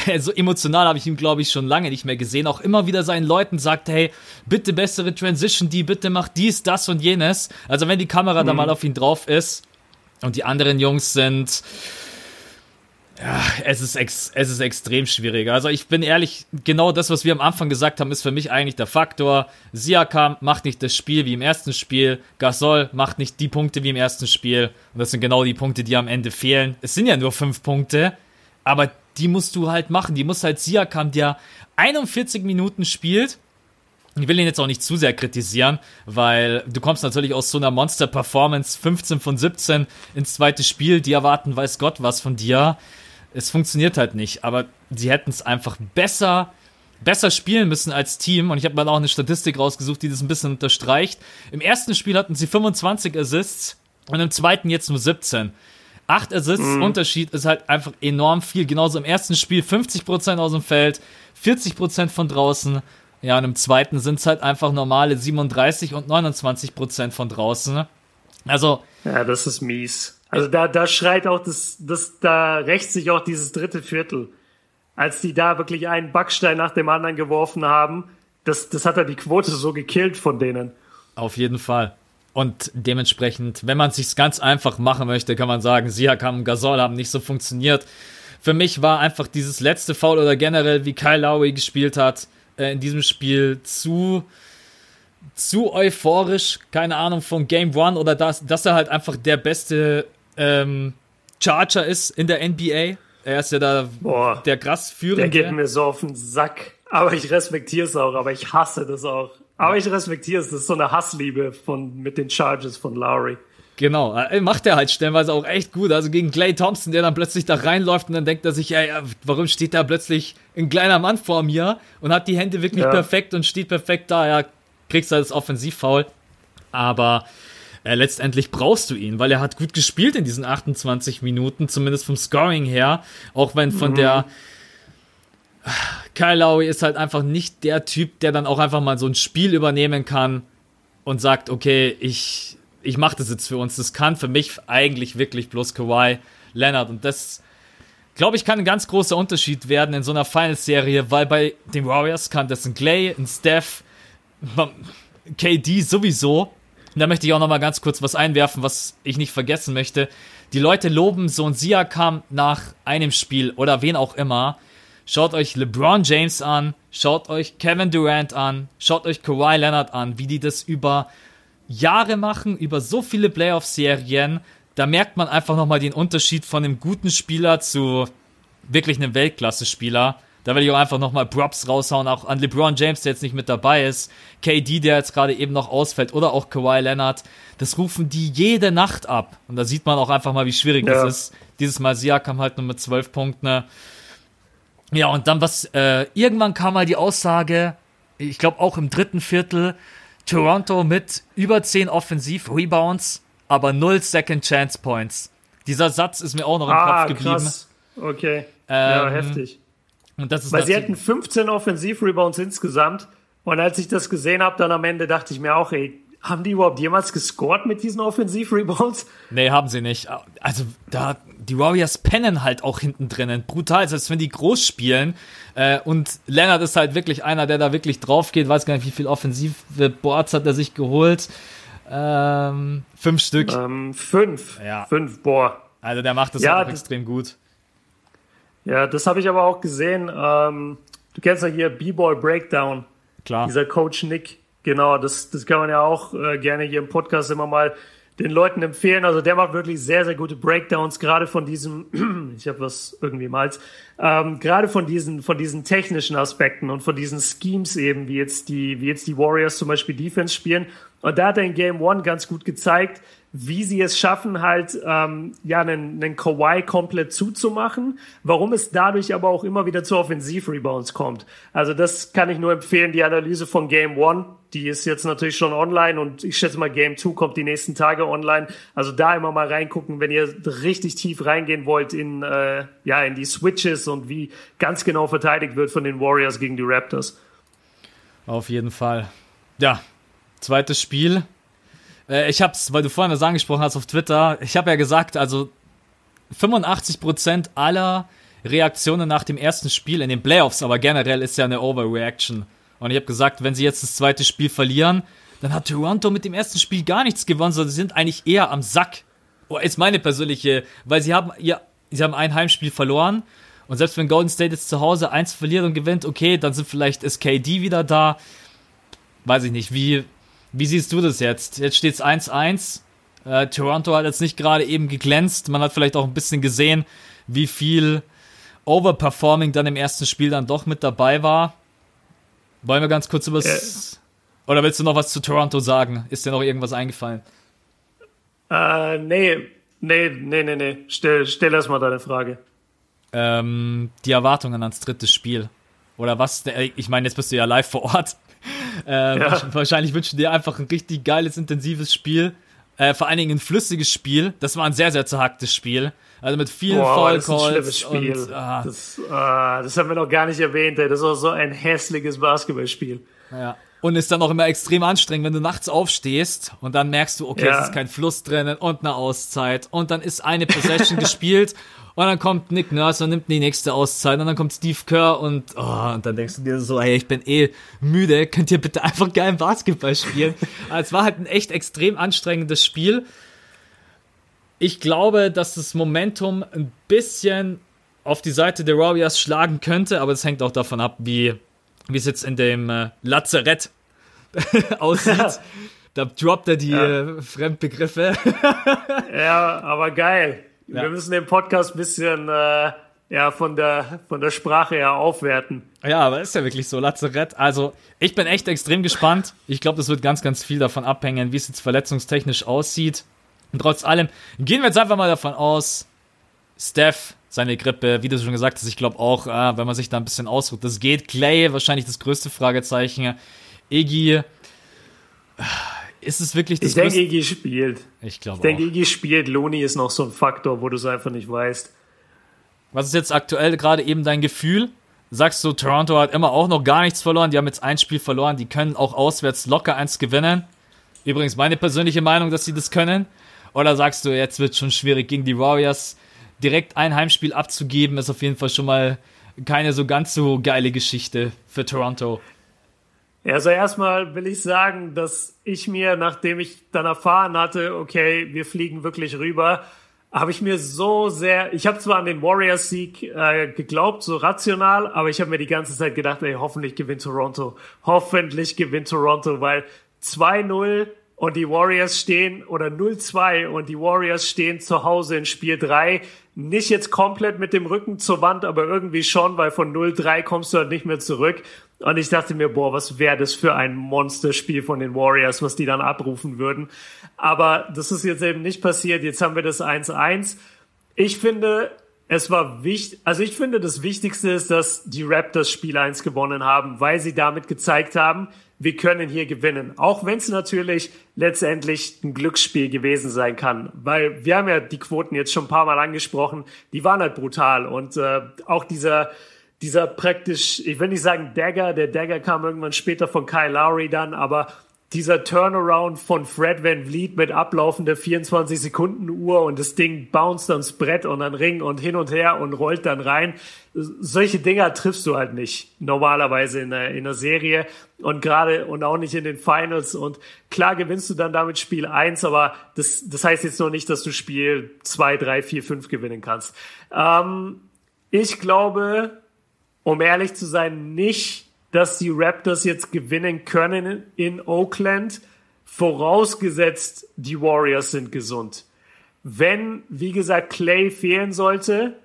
so emotional habe ich ihn, glaube ich, schon lange nicht mehr gesehen. Auch immer wieder seinen Leuten sagt, hey, bitte bessere Transition, die, bitte macht dies, das und jenes. Also wenn die Kamera mhm. da mal auf ihn drauf ist und die anderen Jungs sind, ja, es ist, ex, es ist extrem schwierig. Also ich bin ehrlich, genau das, was wir am Anfang gesagt haben, ist für mich eigentlich der Faktor. Siakam macht nicht das Spiel wie im ersten Spiel. Gasol macht nicht die Punkte wie im ersten Spiel. Und das sind genau die Punkte, die am Ende fehlen. Es sind ja nur fünf Punkte, aber die musst du halt machen. Die muss halt Siakam, der 41 Minuten spielt. Ich will ihn jetzt auch nicht zu sehr kritisieren, weil du kommst natürlich aus so einer Monster-Performance 15 von 17 ins zweite Spiel. Die erwarten weiß Gott was von dir es funktioniert halt nicht. Aber sie hätten es einfach besser, besser spielen müssen als Team. Und ich habe mal auch eine Statistik rausgesucht, die das ein bisschen unterstreicht. Im ersten Spiel hatten sie 25 Assists und im zweiten jetzt nur 17. Acht Assists, mhm. Unterschied ist halt einfach enorm viel. Genauso im ersten Spiel 50% aus dem Feld, 40% von draußen. Ja, und im zweiten sind es halt einfach normale 37 und 29% von draußen. Also. Ja, das ist mies. Also da, da schreit auch das, das, da rächt sich auch dieses dritte Viertel. Als die da wirklich einen Backstein nach dem anderen geworfen haben, das, das hat ja die Quote so gekillt von denen. Auf jeden Fall. Und dementsprechend, wenn man es sich ganz einfach machen möchte, kann man sagen, Siakam und Gasol haben nicht so funktioniert. Für mich war einfach dieses letzte Foul oder generell, wie Kyle Lowry gespielt hat, äh, in diesem Spiel zu, zu euphorisch, keine Ahnung, von Game One oder dass, dass er halt einfach der beste ähm, Charger ist in der NBA. Er ist ja da Boah, der krass führende. Der geht mir so auf den Sack. Aber ich respektiere es auch, aber ich hasse das auch. Aber ich respektiere es. Das ist so eine Hassliebe von, mit den Charges von Lowry. Genau, macht er halt stellenweise auch echt gut. Also gegen Clay Thompson, der dann plötzlich da reinläuft und dann denkt er sich, ey, warum steht da plötzlich ein kleiner Mann vor mir und hat die Hände wirklich ja. perfekt und steht perfekt da. Ja, kriegst du das Offensivfoul. Aber äh, letztendlich brauchst du ihn, weil er hat gut gespielt in diesen 28 Minuten, zumindest vom Scoring her. Auch wenn von mhm. der Kyle Lowry ist halt einfach nicht der Typ, der dann auch einfach mal so ein Spiel übernehmen kann und sagt, okay, ich, ich mache das jetzt für uns. Das kann für mich eigentlich wirklich bloß Kawhi Leonard. Und das, glaube ich, kann ein ganz großer Unterschied werden in so einer Finals-Serie, weil bei den Warriors kann das ein Clay, ein Steph, KD sowieso und da möchte ich auch noch mal ganz kurz was einwerfen, was ich nicht vergessen möchte. Die Leute loben so ein Siakam nach einem Spiel oder wen auch immer. Schaut euch LeBron James an, schaut euch Kevin Durant an, schaut euch Kawhi Leonard an, wie die das über Jahre machen, über so viele Playoff-Serien. Da merkt man einfach nochmal den Unterschied von einem guten Spieler zu wirklich einem Weltklasse-Spieler. Da will ich auch einfach nochmal Props raushauen, auch an LeBron James, der jetzt nicht mit dabei ist, KD, der jetzt gerade eben noch ausfällt, oder auch Kawhi Leonard. Das rufen die jede Nacht ab. Und da sieht man auch einfach mal, wie schwierig ja. das ist. Dieses Mal Siakam halt nur mit zwölf Punkten. Ja, und dann was, äh, irgendwann kam mal die Aussage, ich glaube auch im dritten Viertel, Toronto mit über zehn Offensiv-Rebounds, aber null Second Chance Points. Dieser Satz ist mir auch noch im ah, Kopf geblieben. Krass. Okay. Ähm, ja, heftig. Und das ist Weil sie hatten 15 Offensiv-Rebounds insgesamt. Und als ich das gesehen habe, dann am Ende dachte ich mir auch, ey, haben die überhaupt jemals gescored mit diesen Offensiv-Rebounds? Nee, haben sie nicht. Also, da, die Warriors pennen halt auch hinten drinnen. Brutal, als wenn die groß spielen. Äh, und Leonard ist halt wirklich einer, der da wirklich drauf geht. Weiß gar nicht, wie viel offensive Boards hat er sich geholt. Ähm, fünf Stück. Ähm, fünf. Ja. Fünf, boah. Also, der macht das ja, auch extrem gut. Ja, das habe ich aber auch gesehen. Ähm, du kennst ja hier B-Boy Breakdown. Klar. Dieser Coach Nick. Genau, das, das kann man ja auch äh, gerne hier im Podcast immer mal den Leuten empfehlen. Also der macht wirklich sehr, sehr gute Breakdowns, gerade von diesem, ich habe was irgendwie mal, ähm, gerade von diesen, von diesen technischen Aspekten und von diesen Schemes eben, wie jetzt die, wie jetzt die Warriors zum Beispiel Defense spielen. Und da hat er in Game One ganz gut gezeigt, wie sie es schaffen, halt ähm, ja einen, einen Kawhi komplett zuzumachen, warum es dadurch aber auch immer wieder zu Offensiv-Rebounds kommt. Also das kann ich nur empfehlen, die Analyse von Game One, die ist jetzt natürlich schon online und ich schätze mal Game Two kommt die nächsten Tage online. Also da immer mal reingucken, wenn ihr richtig tief reingehen wollt in äh, ja in die Switches und wie ganz genau verteidigt wird von den Warriors gegen die Raptors. Auf jeden Fall. Ja, zweites Spiel äh, ich hab's, weil du vorhin das angesprochen hast auf Twitter, ich habe ja gesagt, also 85% aller Reaktionen nach dem ersten Spiel in den Playoffs, aber generell ist ja eine Overreaction. Und ich habe gesagt, wenn sie jetzt das zweite Spiel verlieren, dann hat Toronto mit dem ersten Spiel gar nichts gewonnen, sondern sie sind eigentlich eher am Sack. Oh, ist meine persönliche, weil sie haben ihr, sie haben ein Heimspiel verloren. Und selbst wenn Golden State jetzt zu Hause eins verliert und gewinnt, okay, dann sind vielleicht SKD wieder da. Weiß ich nicht, wie, wie siehst du das jetzt? Jetzt steht es 1-1. Äh, Toronto hat jetzt nicht gerade eben geglänzt. Man hat vielleicht auch ein bisschen gesehen, wie viel Overperforming dann im ersten Spiel dann doch mit dabei war. Wollen wir ganz kurz über das. Äh. Oder willst du noch was zu Toronto sagen? Ist dir noch irgendwas eingefallen? Äh, nee, nee, nee, nee, nee. Stell, stell erst mal deine Frage. Ähm, die Erwartungen ans dritte Spiel. Oder was? Ich meine, jetzt bist du ja live vor Ort. Äh, ja. Wahrscheinlich wünschen dir einfach ein richtig geiles, intensives Spiel. Äh, vor allen Dingen ein flüssiges Spiel. Das war ein sehr, sehr zerhacktes Spiel. Also mit vielen Calls. Und, ah. das, ah, das haben wir noch gar nicht erwähnt. Ey. Das war so ein hässliches Basketballspiel. Ja. Und ist dann auch immer extrem anstrengend, wenn du nachts aufstehst und dann merkst du, okay, ja. es ist kein Fluss drinnen und eine Auszeit und dann ist eine Possession gespielt und dann kommt Nick Nurse und nimmt die nächste Auszeit. Und dann kommt Steve Kerr und, oh, und dann denkst du dir so, hey, ich bin eh müde. Könnt ihr bitte einfach geilen Basketball spielen? Aber es war halt ein echt extrem anstrengendes Spiel. Ich glaube, dass das Momentum ein bisschen auf die Seite der Warriors schlagen könnte, aber es hängt auch davon ab, wie, wie es jetzt in dem äh, Lazarett aussieht. da droppt er die ja. äh, Fremdbegriffe. ja, aber geil. Ja. Wir müssen den Podcast ein bisschen äh, ja, von, der, von der Sprache her aufwerten. Ja, aber ist ja wirklich so, Lazarett. Also, ich bin echt extrem gespannt. Ich glaube, das wird ganz, ganz viel davon abhängen, wie es jetzt verletzungstechnisch aussieht. Und trotz allem gehen wir jetzt einfach mal davon aus, Steph, seine Grippe, wie du schon gesagt hast, ich glaube auch, äh, wenn man sich da ein bisschen ausruht, das geht. Clay, wahrscheinlich das größte Fragezeichen. Iggy, ist es wirklich das Ich denke, Iggy spielt. Ich glaube Ich denke, Iggy spielt. Loni ist noch so ein Faktor, wo du es einfach nicht weißt. Was ist jetzt aktuell gerade eben dein Gefühl? Sagst du, Toronto hat immer auch noch gar nichts verloren. Die haben jetzt ein Spiel verloren. Die können auch auswärts locker eins gewinnen. Übrigens meine persönliche Meinung, dass sie das können. Oder sagst du, jetzt wird es schon schwierig gegen die Warriors direkt ein Heimspiel abzugeben, ist auf jeden Fall schon mal keine so ganz so geile Geschichte für Toronto. Ja, also erstmal will ich sagen, dass ich mir, nachdem ich dann erfahren hatte, okay, wir fliegen wirklich rüber, habe ich mir so sehr, ich habe zwar an den Warriors-Sieg äh, geglaubt, so rational, aber ich habe mir die ganze Zeit gedacht, ey, hoffentlich gewinnt Toronto, hoffentlich gewinnt Toronto, weil 2-0 und die Warriors stehen, oder 0-2 und die Warriors stehen zu Hause in Spiel 3, nicht jetzt komplett mit dem Rücken zur Wand, aber irgendwie schon, weil von 0-3 kommst du halt nicht mehr zurück. Und ich dachte mir, boah, was wäre das für ein Monsterspiel von den Warriors, was die dann abrufen würden. Aber das ist jetzt eben nicht passiert. Jetzt haben wir das 1-1. Ich finde, es war wichtig, also ich finde, das Wichtigste ist, dass die Raptors Spiel 1 gewonnen haben, weil sie damit gezeigt haben, wir können hier gewinnen. Auch wenn es natürlich letztendlich ein Glücksspiel gewesen sein kann. Weil wir haben ja die Quoten jetzt schon ein paar Mal angesprochen, die waren halt brutal. Und äh, auch dieser dieser praktisch, ich will nicht sagen Dagger, der Dagger kam irgendwann später von Kyle Lowry dann, aber dieser Turnaround von Fred Van Vliet mit ablaufender 24 Sekunden Uhr und das Ding bounced ans Brett und an Ring und hin und her und rollt dann rein. Solche Dinger triffst du halt nicht normalerweise in einer, in einer Serie und gerade und auch nicht in den Finals und klar gewinnst du dann damit Spiel eins, aber das, das heißt jetzt noch nicht, dass du Spiel zwei, drei, vier, fünf gewinnen kannst. Ähm, ich glaube, um ehrlich zu sein, nicht, dass die Raptors jetzt gewinnen können in Oakland, vorausgesetzt die Warriors sind gesund. Wenn, wie gesagt, Clay fehlen sollte,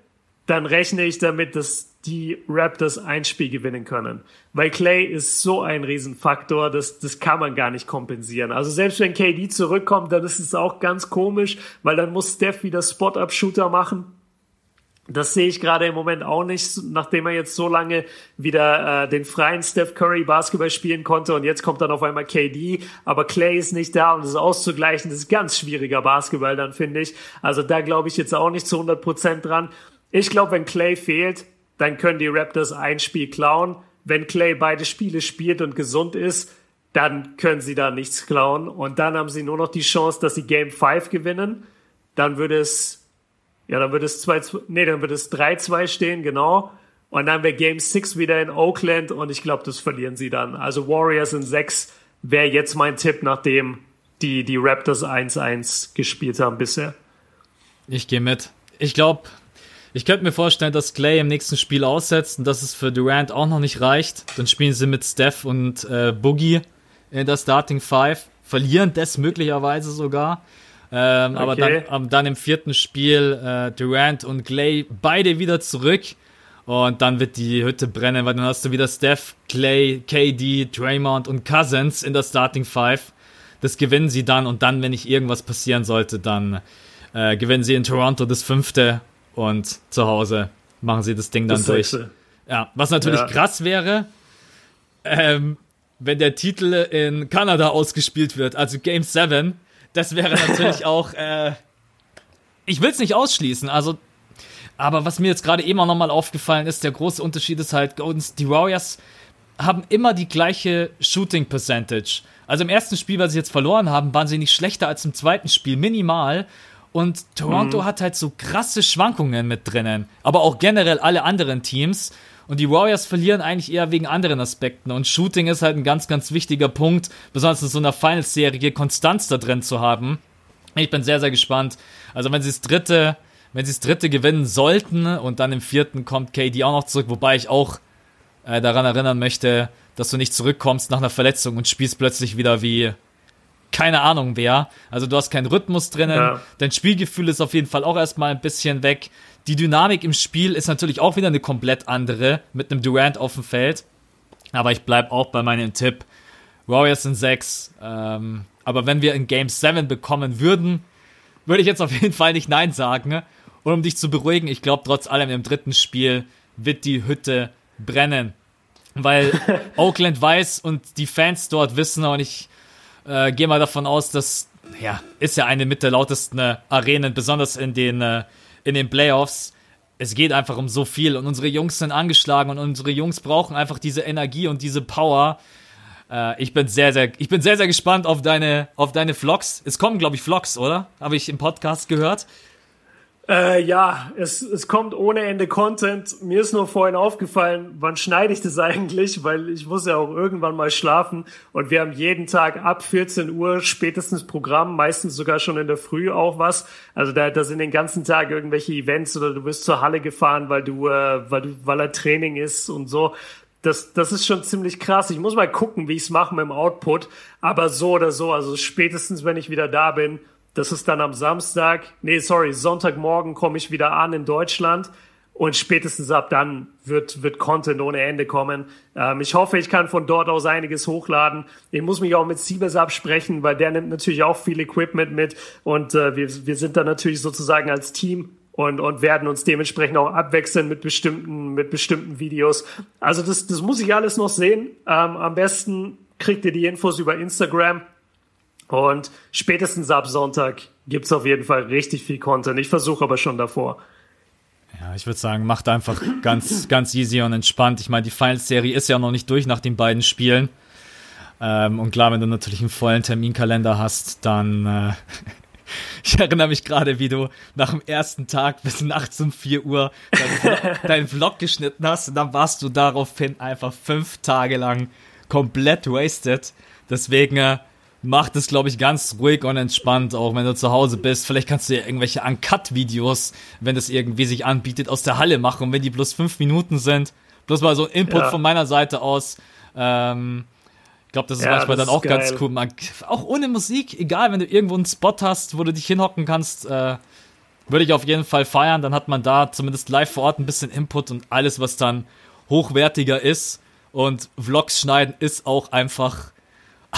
dann rechne ich damit, dass die Raptors ein Spiel gewinnen können. Weil Clay ist so ein Riesenfaktor, das, das kann man gar nicht kompensieren. Also selbst wenn KD zurückkommt, dann ist es auch ganz komisch, weil dann muss Steph wieder Spot-Up-Shooter machen. Das sehe ich gerade im Moment auch nicht, nachdem er jetzt so lange wieder äh, den freien Steph Curry Basketball spielen konnte und jetzt kommt dann auf einmal KD, aber Clay ist nicht da und das auszugleichen, das ist ganz schwieriger Basketball dann, finde ich. Also da glaube ich jetzt auch nicht zu 100 Prozent dran. Ich glaube, wenn Clay fehlt, dann können die Raptors ein Spiel klauen. Wenn Clay beide Spiele spielt und gesund ist, dann können sie da nichts klauen und dann haben sie nur noch die Chance, dass sie Game 5 gewinnen. Dann würde es ja, dann wird es 2, nee, dann wird es 3-2 stehen, genau. Und dann wäre Game 6 wieder in Oakland und ich glaube, das verlieren sie dann. Also Warriors in 6 wäre jetzt mein Tipp, nachdem die, die Raptors 1-1 gespielt haben bisher. Ich gehe mit. Ich glaube, ich könnte mir vorstellen, dass Clay im nächsten Spiel aussetzt und dass es für Durant auch noch nicht reicht. Dann spielen sie mit Steph und äh, Boogie in der Starting Five, verlieren das möglicherweise sogar. Ähm, okay. Aber dann, dann im vierten Spiel äh, Durant und Clay beide wieder zurück. Und dann wird die Hütte brennen, weil dann hast du wieder Steph, Clay, KD, Draymond und Cousins in der Starting Five. Das gewinnen sie dann und dann, wenn nicht irgendwas passieren sollte, dann äh, gewinnen sie in Toronto das fünfte und zu Hause machen sie das Ding dann das durch. Sechste. Ja, was natürlich ja. krass wäre, ähm, wenn der Titel in Kanada ausgespielt wird, also Game 7 das wäre natürlich auch. Äh, ich will es nicht ausschließen. Also, aber was mir jetzt gerade eben auch nochmal aufgefallen ist, der große Unterschied ist halt, Goldens, die Warriors haben immer die gleiche Shooting Percentage. Also im ersten Spiel, was sie jetzt verloren haben, waren sie nicht schlechter als im zweiten Spiel, minimal. Und Toronto mhm. hat halt so krasse Schwankungen mit drinnen. Aber auch generell alle anderen Teams. Und die Warriors verlieren eigentlich eher wegen anderen Aspekten. Und Shooting ist halt ein ganz, ganz wichtiger Punkt, besonders in so einer Finals-Serie, Konstanz da drin zu haben. Ich bin sehr, sehr gespannt. Also wenn sie das dritte, wenn sie das dritte gewinnen sollten und dann im vierten kommt KD auch noch zurück, wobei ich auch äh, daran erinnern möchte, dass du nicht zurückkommst nach einer Verletzung und spielst plötzlich wieder wie keine Ahnung wer. Also du hast keinen Rhythmus drinnen. Ja. Dein Spielgefühl ist auf jeden Fall auch erstmal ein bisschen weg. Die Dynamik im Spiel ist natürlich auch wieder eine komplett andere mit einem Durant auf dem Feld. Aber ich bleibe auch bei meinem Tipp. Warriors sind 6. Ähm, aber wenn wir in Game 7 bekommen würden, würde ich jetzt auf jeden Fall nicht Nein sagen. Und um dich zu beruhigen, ich glaube trotz allem im dritten Spiel wird die Hütte brennen. Weil Oakland weiß und die Fans dort wissen und ich äh, gehe mal davon aus, dass, ja, ist ja eine mit der lautesten äh, Arenen, besonders in den äh, in den Playoffs. Es geht einfach um so viel und unsere Jungs sind angeschlagen und unsere Jungs brauchen einfach diese Energie und diese Power. Äh, ich bin sehr, sehr, ich bin sehr, sehr gespannt auf deine, auf deine Vlogs. Es kommen, glaube ich, Vlogs, oder? Habe ich im Podcast gehört. Äh, ja, es, es kommt ohne Ende Content. Mir ist nur vorhin aufgefallen, wann schneide ich das eigentlich, weil ich muss ja auch irgendwann mal schlafen und wir haben jeden Tag ab 14 Uhr spätestens Programm, meistens sogar schon in der Früh auch was. Also da, da sind den ganzen Tag irgendwelche Events oder du bist zur Halle gefahren, weil du, äh, weil du, weil er Training ist und so. Das, das ist schon ziemlich krass. Ich muss mal gucken, wie ich es mache mit dem Output. Aber so oder so, also spätestens wenn ich wieder da bin, das ist dann am Samstag, nee, sorry, Sonntagmorgen komme ich wieder an in Deutschland und spätestens ab dann wird, wird Content ohne Ende kommen. Ähm, ich hoffe, ich kann von dort aus einiges hochladen. Ich muss mich auch mit Siebes absprechen, weil der nimmt natürlich auch viel Equipment mit und äh, wir, wir sind da natürlich sozusagen als Team und, und werden uns dementsprechend auch abwechseln mit bestimmten, mit bestimmten Videos. Also das, das muss ich alles noch sehen. Ähm, am besten kriegt ihr die Infos über Instagram. Und spätestens ab Sonntag gibt's auf jeden Fall richtig viel Content. Ich versuche aber schon davor. Ja, ich würde sagen, macht einfach ganz, ganz easy und entspannt. Ich meine, die Finals-Serie ist ja noch nicht durch nach den beiden Spielen. Ähm, und klar, wenn du natürlich einen vollen Terminkalender hast, dann. Äh, ich erinnere mich gerade, wie du nach dem ersten Tag bis nachts um 4 Uhr deinen, deinen Vlog geschnitten hast und dann warst du daraufhin einfach fünf Tage lang komplett wasted. Deswegen. Äh, macht es, glaube ich, ganz ruhig und entspannt, auch wenn du zu Hause bist. Vielleicht kannst du ja irgendwelche Uncut-Videos, wenn das irgendwie sich anbietet, aus der Halle machen. Und wenn die bloß fünf Minuten sind, bloß mal so Input ja. von meiner Seite aus. Ähm, ich glaube, das ist ja, manchmal das dann auch ganz cool. Man, auch ohne Musik, egal, wenn du irgendwo einen Spot hast, wo du dich hinhocken kannst, äh, würde ich auf jeden Fall feiern. Dann hat man da zumindest live vor Ort ein bisschen Input und alles, was dann hochwertiger ist. Und Vlogs schneiden ist auch einfach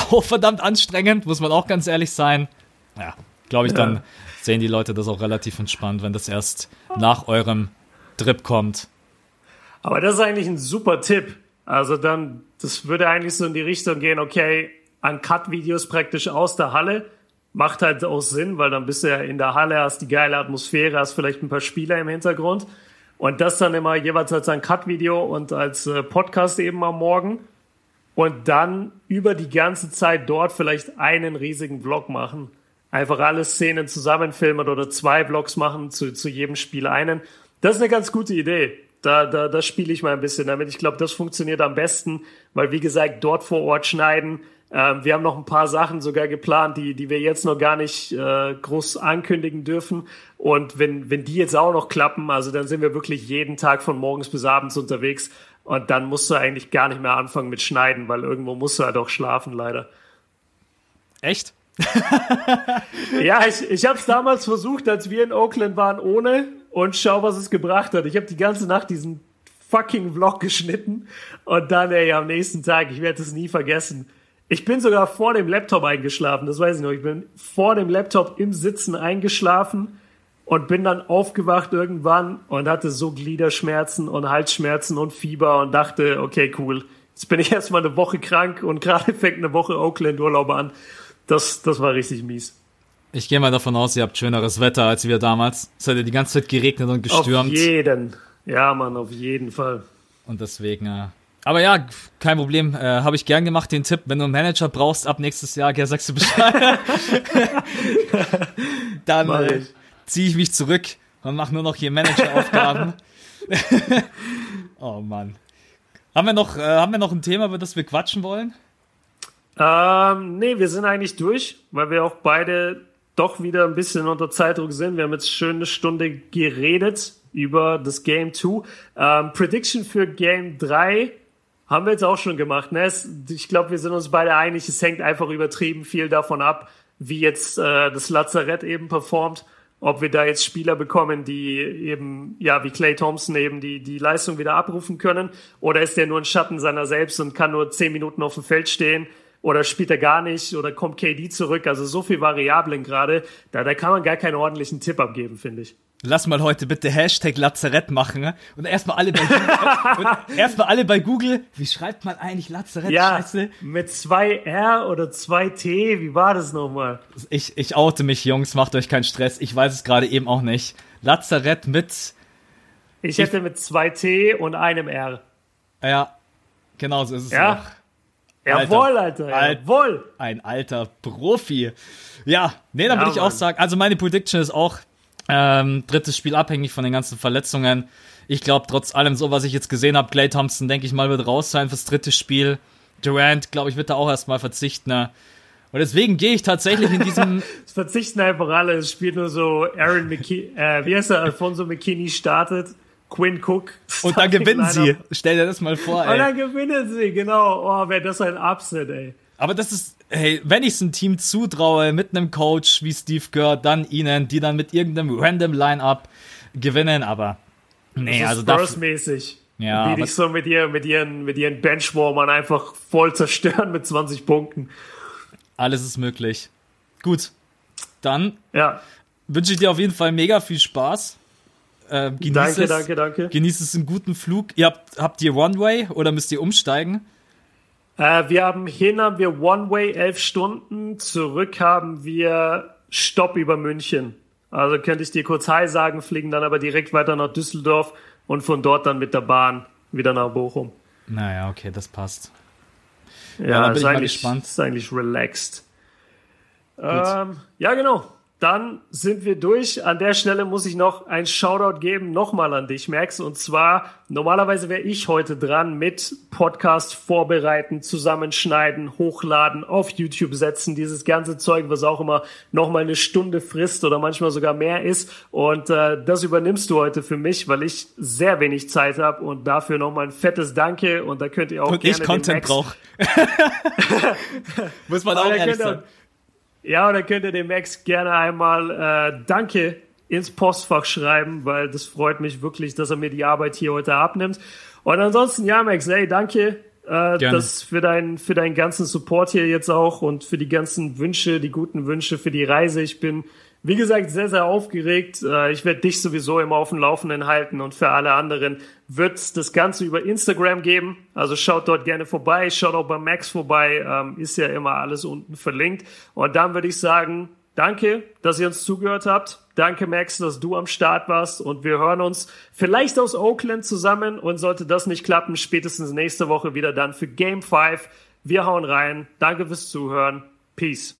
auch verdammt anstrengend, muss man auch ganz ehrlich sein. Ja, glaube ich, dann ja. sehen die Leute das auch relativ entspannt, wenn das erst nach eurem Trip kommt. Aber das ist eigentlich ein super Tipp. Also dann, das würde eigentlich so in die Richtung gehen, okay, an Cut-Videos praktisch aus der Halle. Macht halt auch Sinn, weil dann bist du ja in der Halle, hast die geile Atmosphäre, hast vielleicht ein paar Spieler im Hintergrund. Und das dann immer jeweils als ein Cut-Video und als äh, Podcast eben am Morgen. Und dann über die ganze Zeit dort vielleicht einen riesigen Vlog machen. Einfach alle Szenen zusammenfilmen oder zwei Vlogs machen, zu, zu jedem Spiel einen. Das ist eine ganz gute Idee. Da, da, da spiele ich mal ein bisschen damit. Ich glaube, das funktioniert am besten, weil wie gesagt, dort vor Ort schneiden. Ähm, wir haben noch ein paar Sachen sogar geplant, die, die wir jetzt noch gar nicht äh, groß ankündigen dürfen. Und wenn, wenn die jetzt auch noch klappen, also dann sind wir wirklich jeden Tag von morgens bis abends unterwegs. Und dann musst du eigentlich gar nicht mehr anfangen mit Schneiden, weil irgendwo musst du halt auch schlafen, leider. Echt? ja, ich, ich habe es damals versucht, als wir in Oakland waren, ohne und schau, was es gebracht hat. Ich habe die ganze Nacht diesen fucking Vlog geschnitten und dann, ey, am nächsten Tag, ich werde es nie vergessen. Ich bin sogar vor dem Laptop eingeschlafen, das weiß ich noch. Ich bin vor dem Laptop im Sitzen eingeschlafen und bin dann aufgewacht irgendwann und hatte so Gliederschmerzen und Halsschmerzen und Fieber und dachte, okay, cool. Jetzt bin ich erstmal eine Woche krank und gerade fängt eine Woche Oakland Urlaub an. Das, das war richtig mies. Ich gehe mal davon aus, ihr habt schöneres Wetter als wir damals. Es hat ja die ganze Zeit geregnet und gestürmt. Auf jeden. Ja, Mann, auf jeden Fall. Und deswegen, äh, aber ja, kein Problem. Äh, Habe ich gern gemacht, den Tipp. Wenn du einen Manager brauchst ab nächstes Jahr, gell, sagst du Bescheid. Dann äh, ziehe ich mich zurück und mache nur noch hier Manageraufgaben. oh Mann. Haben wir, noch, äh, haben wir noch ein Thema, über das wir quatschen wollen? Ähm, nee, wir sind eigentlich durch, weil wir auch beide doch wieder ein bisschen unter Zeitdruck sind. Wir haben jetzt schön eine Stunde geredet über das Game 2. Ähm, Prediction für Game 3 haben wir jetzt auch schon gemacht. Ne? Es, ich glaube, wir sind uns beide einig, es hängt einfach übertrieben viel davon ab, wie jetzt äh, das Lazarett eben performt. Ob wir da jetzt Spieler bekommen, die eben, ja, wie Clay Thompson eben die, die Leistung wieder abrufen können, oder ist der nur ein Schatten seiner selbst und kann nur zehn Minuten auf dem Feld stehen oder spielt er gar nicht oder kommt KD zurück. Also so viel Variablen gerade, da, da kann man gar keinen ordentlichen Tipp abgeben, finde ich. Lass mal heute bitte Hashtag Lazarett machen ne? und erstmal alle bei Google, erstmal alle bei Google. Wie schreibt man eigentlich Lazarett? Ja, Scheiße. mit zwei R oder zwei T. Wie war das nochmal? Ich, ich oute mich, Jungs. Macht euch keinen Stress. Ich weiß es gerade eben auch nicht. Lazarett mit. Ich hätte mit zwei T und einem R. Ja, genau so ist es. Ja. Auch. Jawohl, Alter. Alter jawohl. Ein alter Profi. Ja, nee, dann ja, würde ich auch sagen, also meine Prediction ist auch ähm, drittes Spiel abhängig von den ganzen Verletzungen. Ich glaube, trotz allem, so was ich jetzt gesehen habe, Clay Thompson, denke ich mal, wird raus sein fürs dritte Spiel. Durant, glaube ich, wird da auch erstmal verzichten. Ne? Und deswegen gehe ich tatsächlich in diesem. es verzichten einfach alle. Es spielt nur so Aaron McKinney, äh, wie heißt er, Alfonso McKinney startet. Quinn Cook. Und dann gewinnen sie. Stell dir das mal vor, ey. Und dann gewinnen sie, genau. Oh, wäre das ein Upset, ey. Aber das ist, hey, wenn ich es ein Team zutraue, mit einem Coach wie Steve Kerr, dann ihnen, die dann mit irgendeinem random Line-Up gewinnen, aber nee, das also Spurs-mäßig. Ja. Wie dich so mit, ihr, mit ihren, mit ihren Benchwarmern einfach voll zerstören mit 20 Punkten. Alles ist möglich. Gut. Dann ja. wünsche ich dir auf jeden Fall mega viel Spaß äh, genieß danke, es, danke, danke. Genießt es einen guten Flug. Ihr habt, habt ihr One-Way oder müsst ihr umsteigen? Äh, wir haben hin haben wir One-Way elf Stunden, zurück haben wir Stopp über München. Also könnte ich dir kurz Hi sagen, fliegen dann aber direkt weiter nach Düsseldorf und von dort dann mit der Bahn wieder nach Bochum. Naja, okay, das passt. Ja, ja dann bin ich mal gespannt. Ist eigentlich relaxed. Ähm, ja, genau dann sind wir durch. An der Stelle muss ich noch ein Shoutout geben, nochmal an dich, Max. Und zwar, normalerweise wäre ich heute dran mit Podcast vorbereiten, zusammenschneiden, hochladen, auf YouTube setzen, dieses ganze Zeug, was auch immer nochmal eine Stunde frisst oder manchmal sogar mehr ist. Und äh, das übernimmst du heute für mich, weil ich sehr wenig Zeit habe und dafür nochmal ein fettes Danke. Und da könnt ihr auch und gerne ich Content brauche. muss man auch ehrlich sagen. Ja, und dann könnt ihr dem Max gerne einmal äh, Danke ins Postfach schreiben, weil das freut mich wirklich, dass er mir die Arbeit hier heute abnimmt. Und ansonsten, ja, Max, hey, danke äh, das für, dein, für deinen ganzen Support hier jetzt auch und für die ganzen Wünsche, die guten Wünsche für die Reise. Ich bin, wie gesagt, sehr, sehr aufgeregt. Äh, ich werde dich sowieso immer auf dem Laufenden halten und für alle anderen wird das Ganze über Instagram geben. Also schaut dort gerne vorbei, schaut auch bei Max vorbei, ähm, ist ja immer alles unten verlinkt. Und dann würde ich sagen, danke, dass ihr uns zugehört habt. Danke, Max, dass du am Start warst und wir hören uns vielleicht aus Oakland zusammen und sollte das nicht klappen, spätestens nächste Woche wieder dann für Game 5. Wir hauen rein. Danke fürs Zuhören. Peace.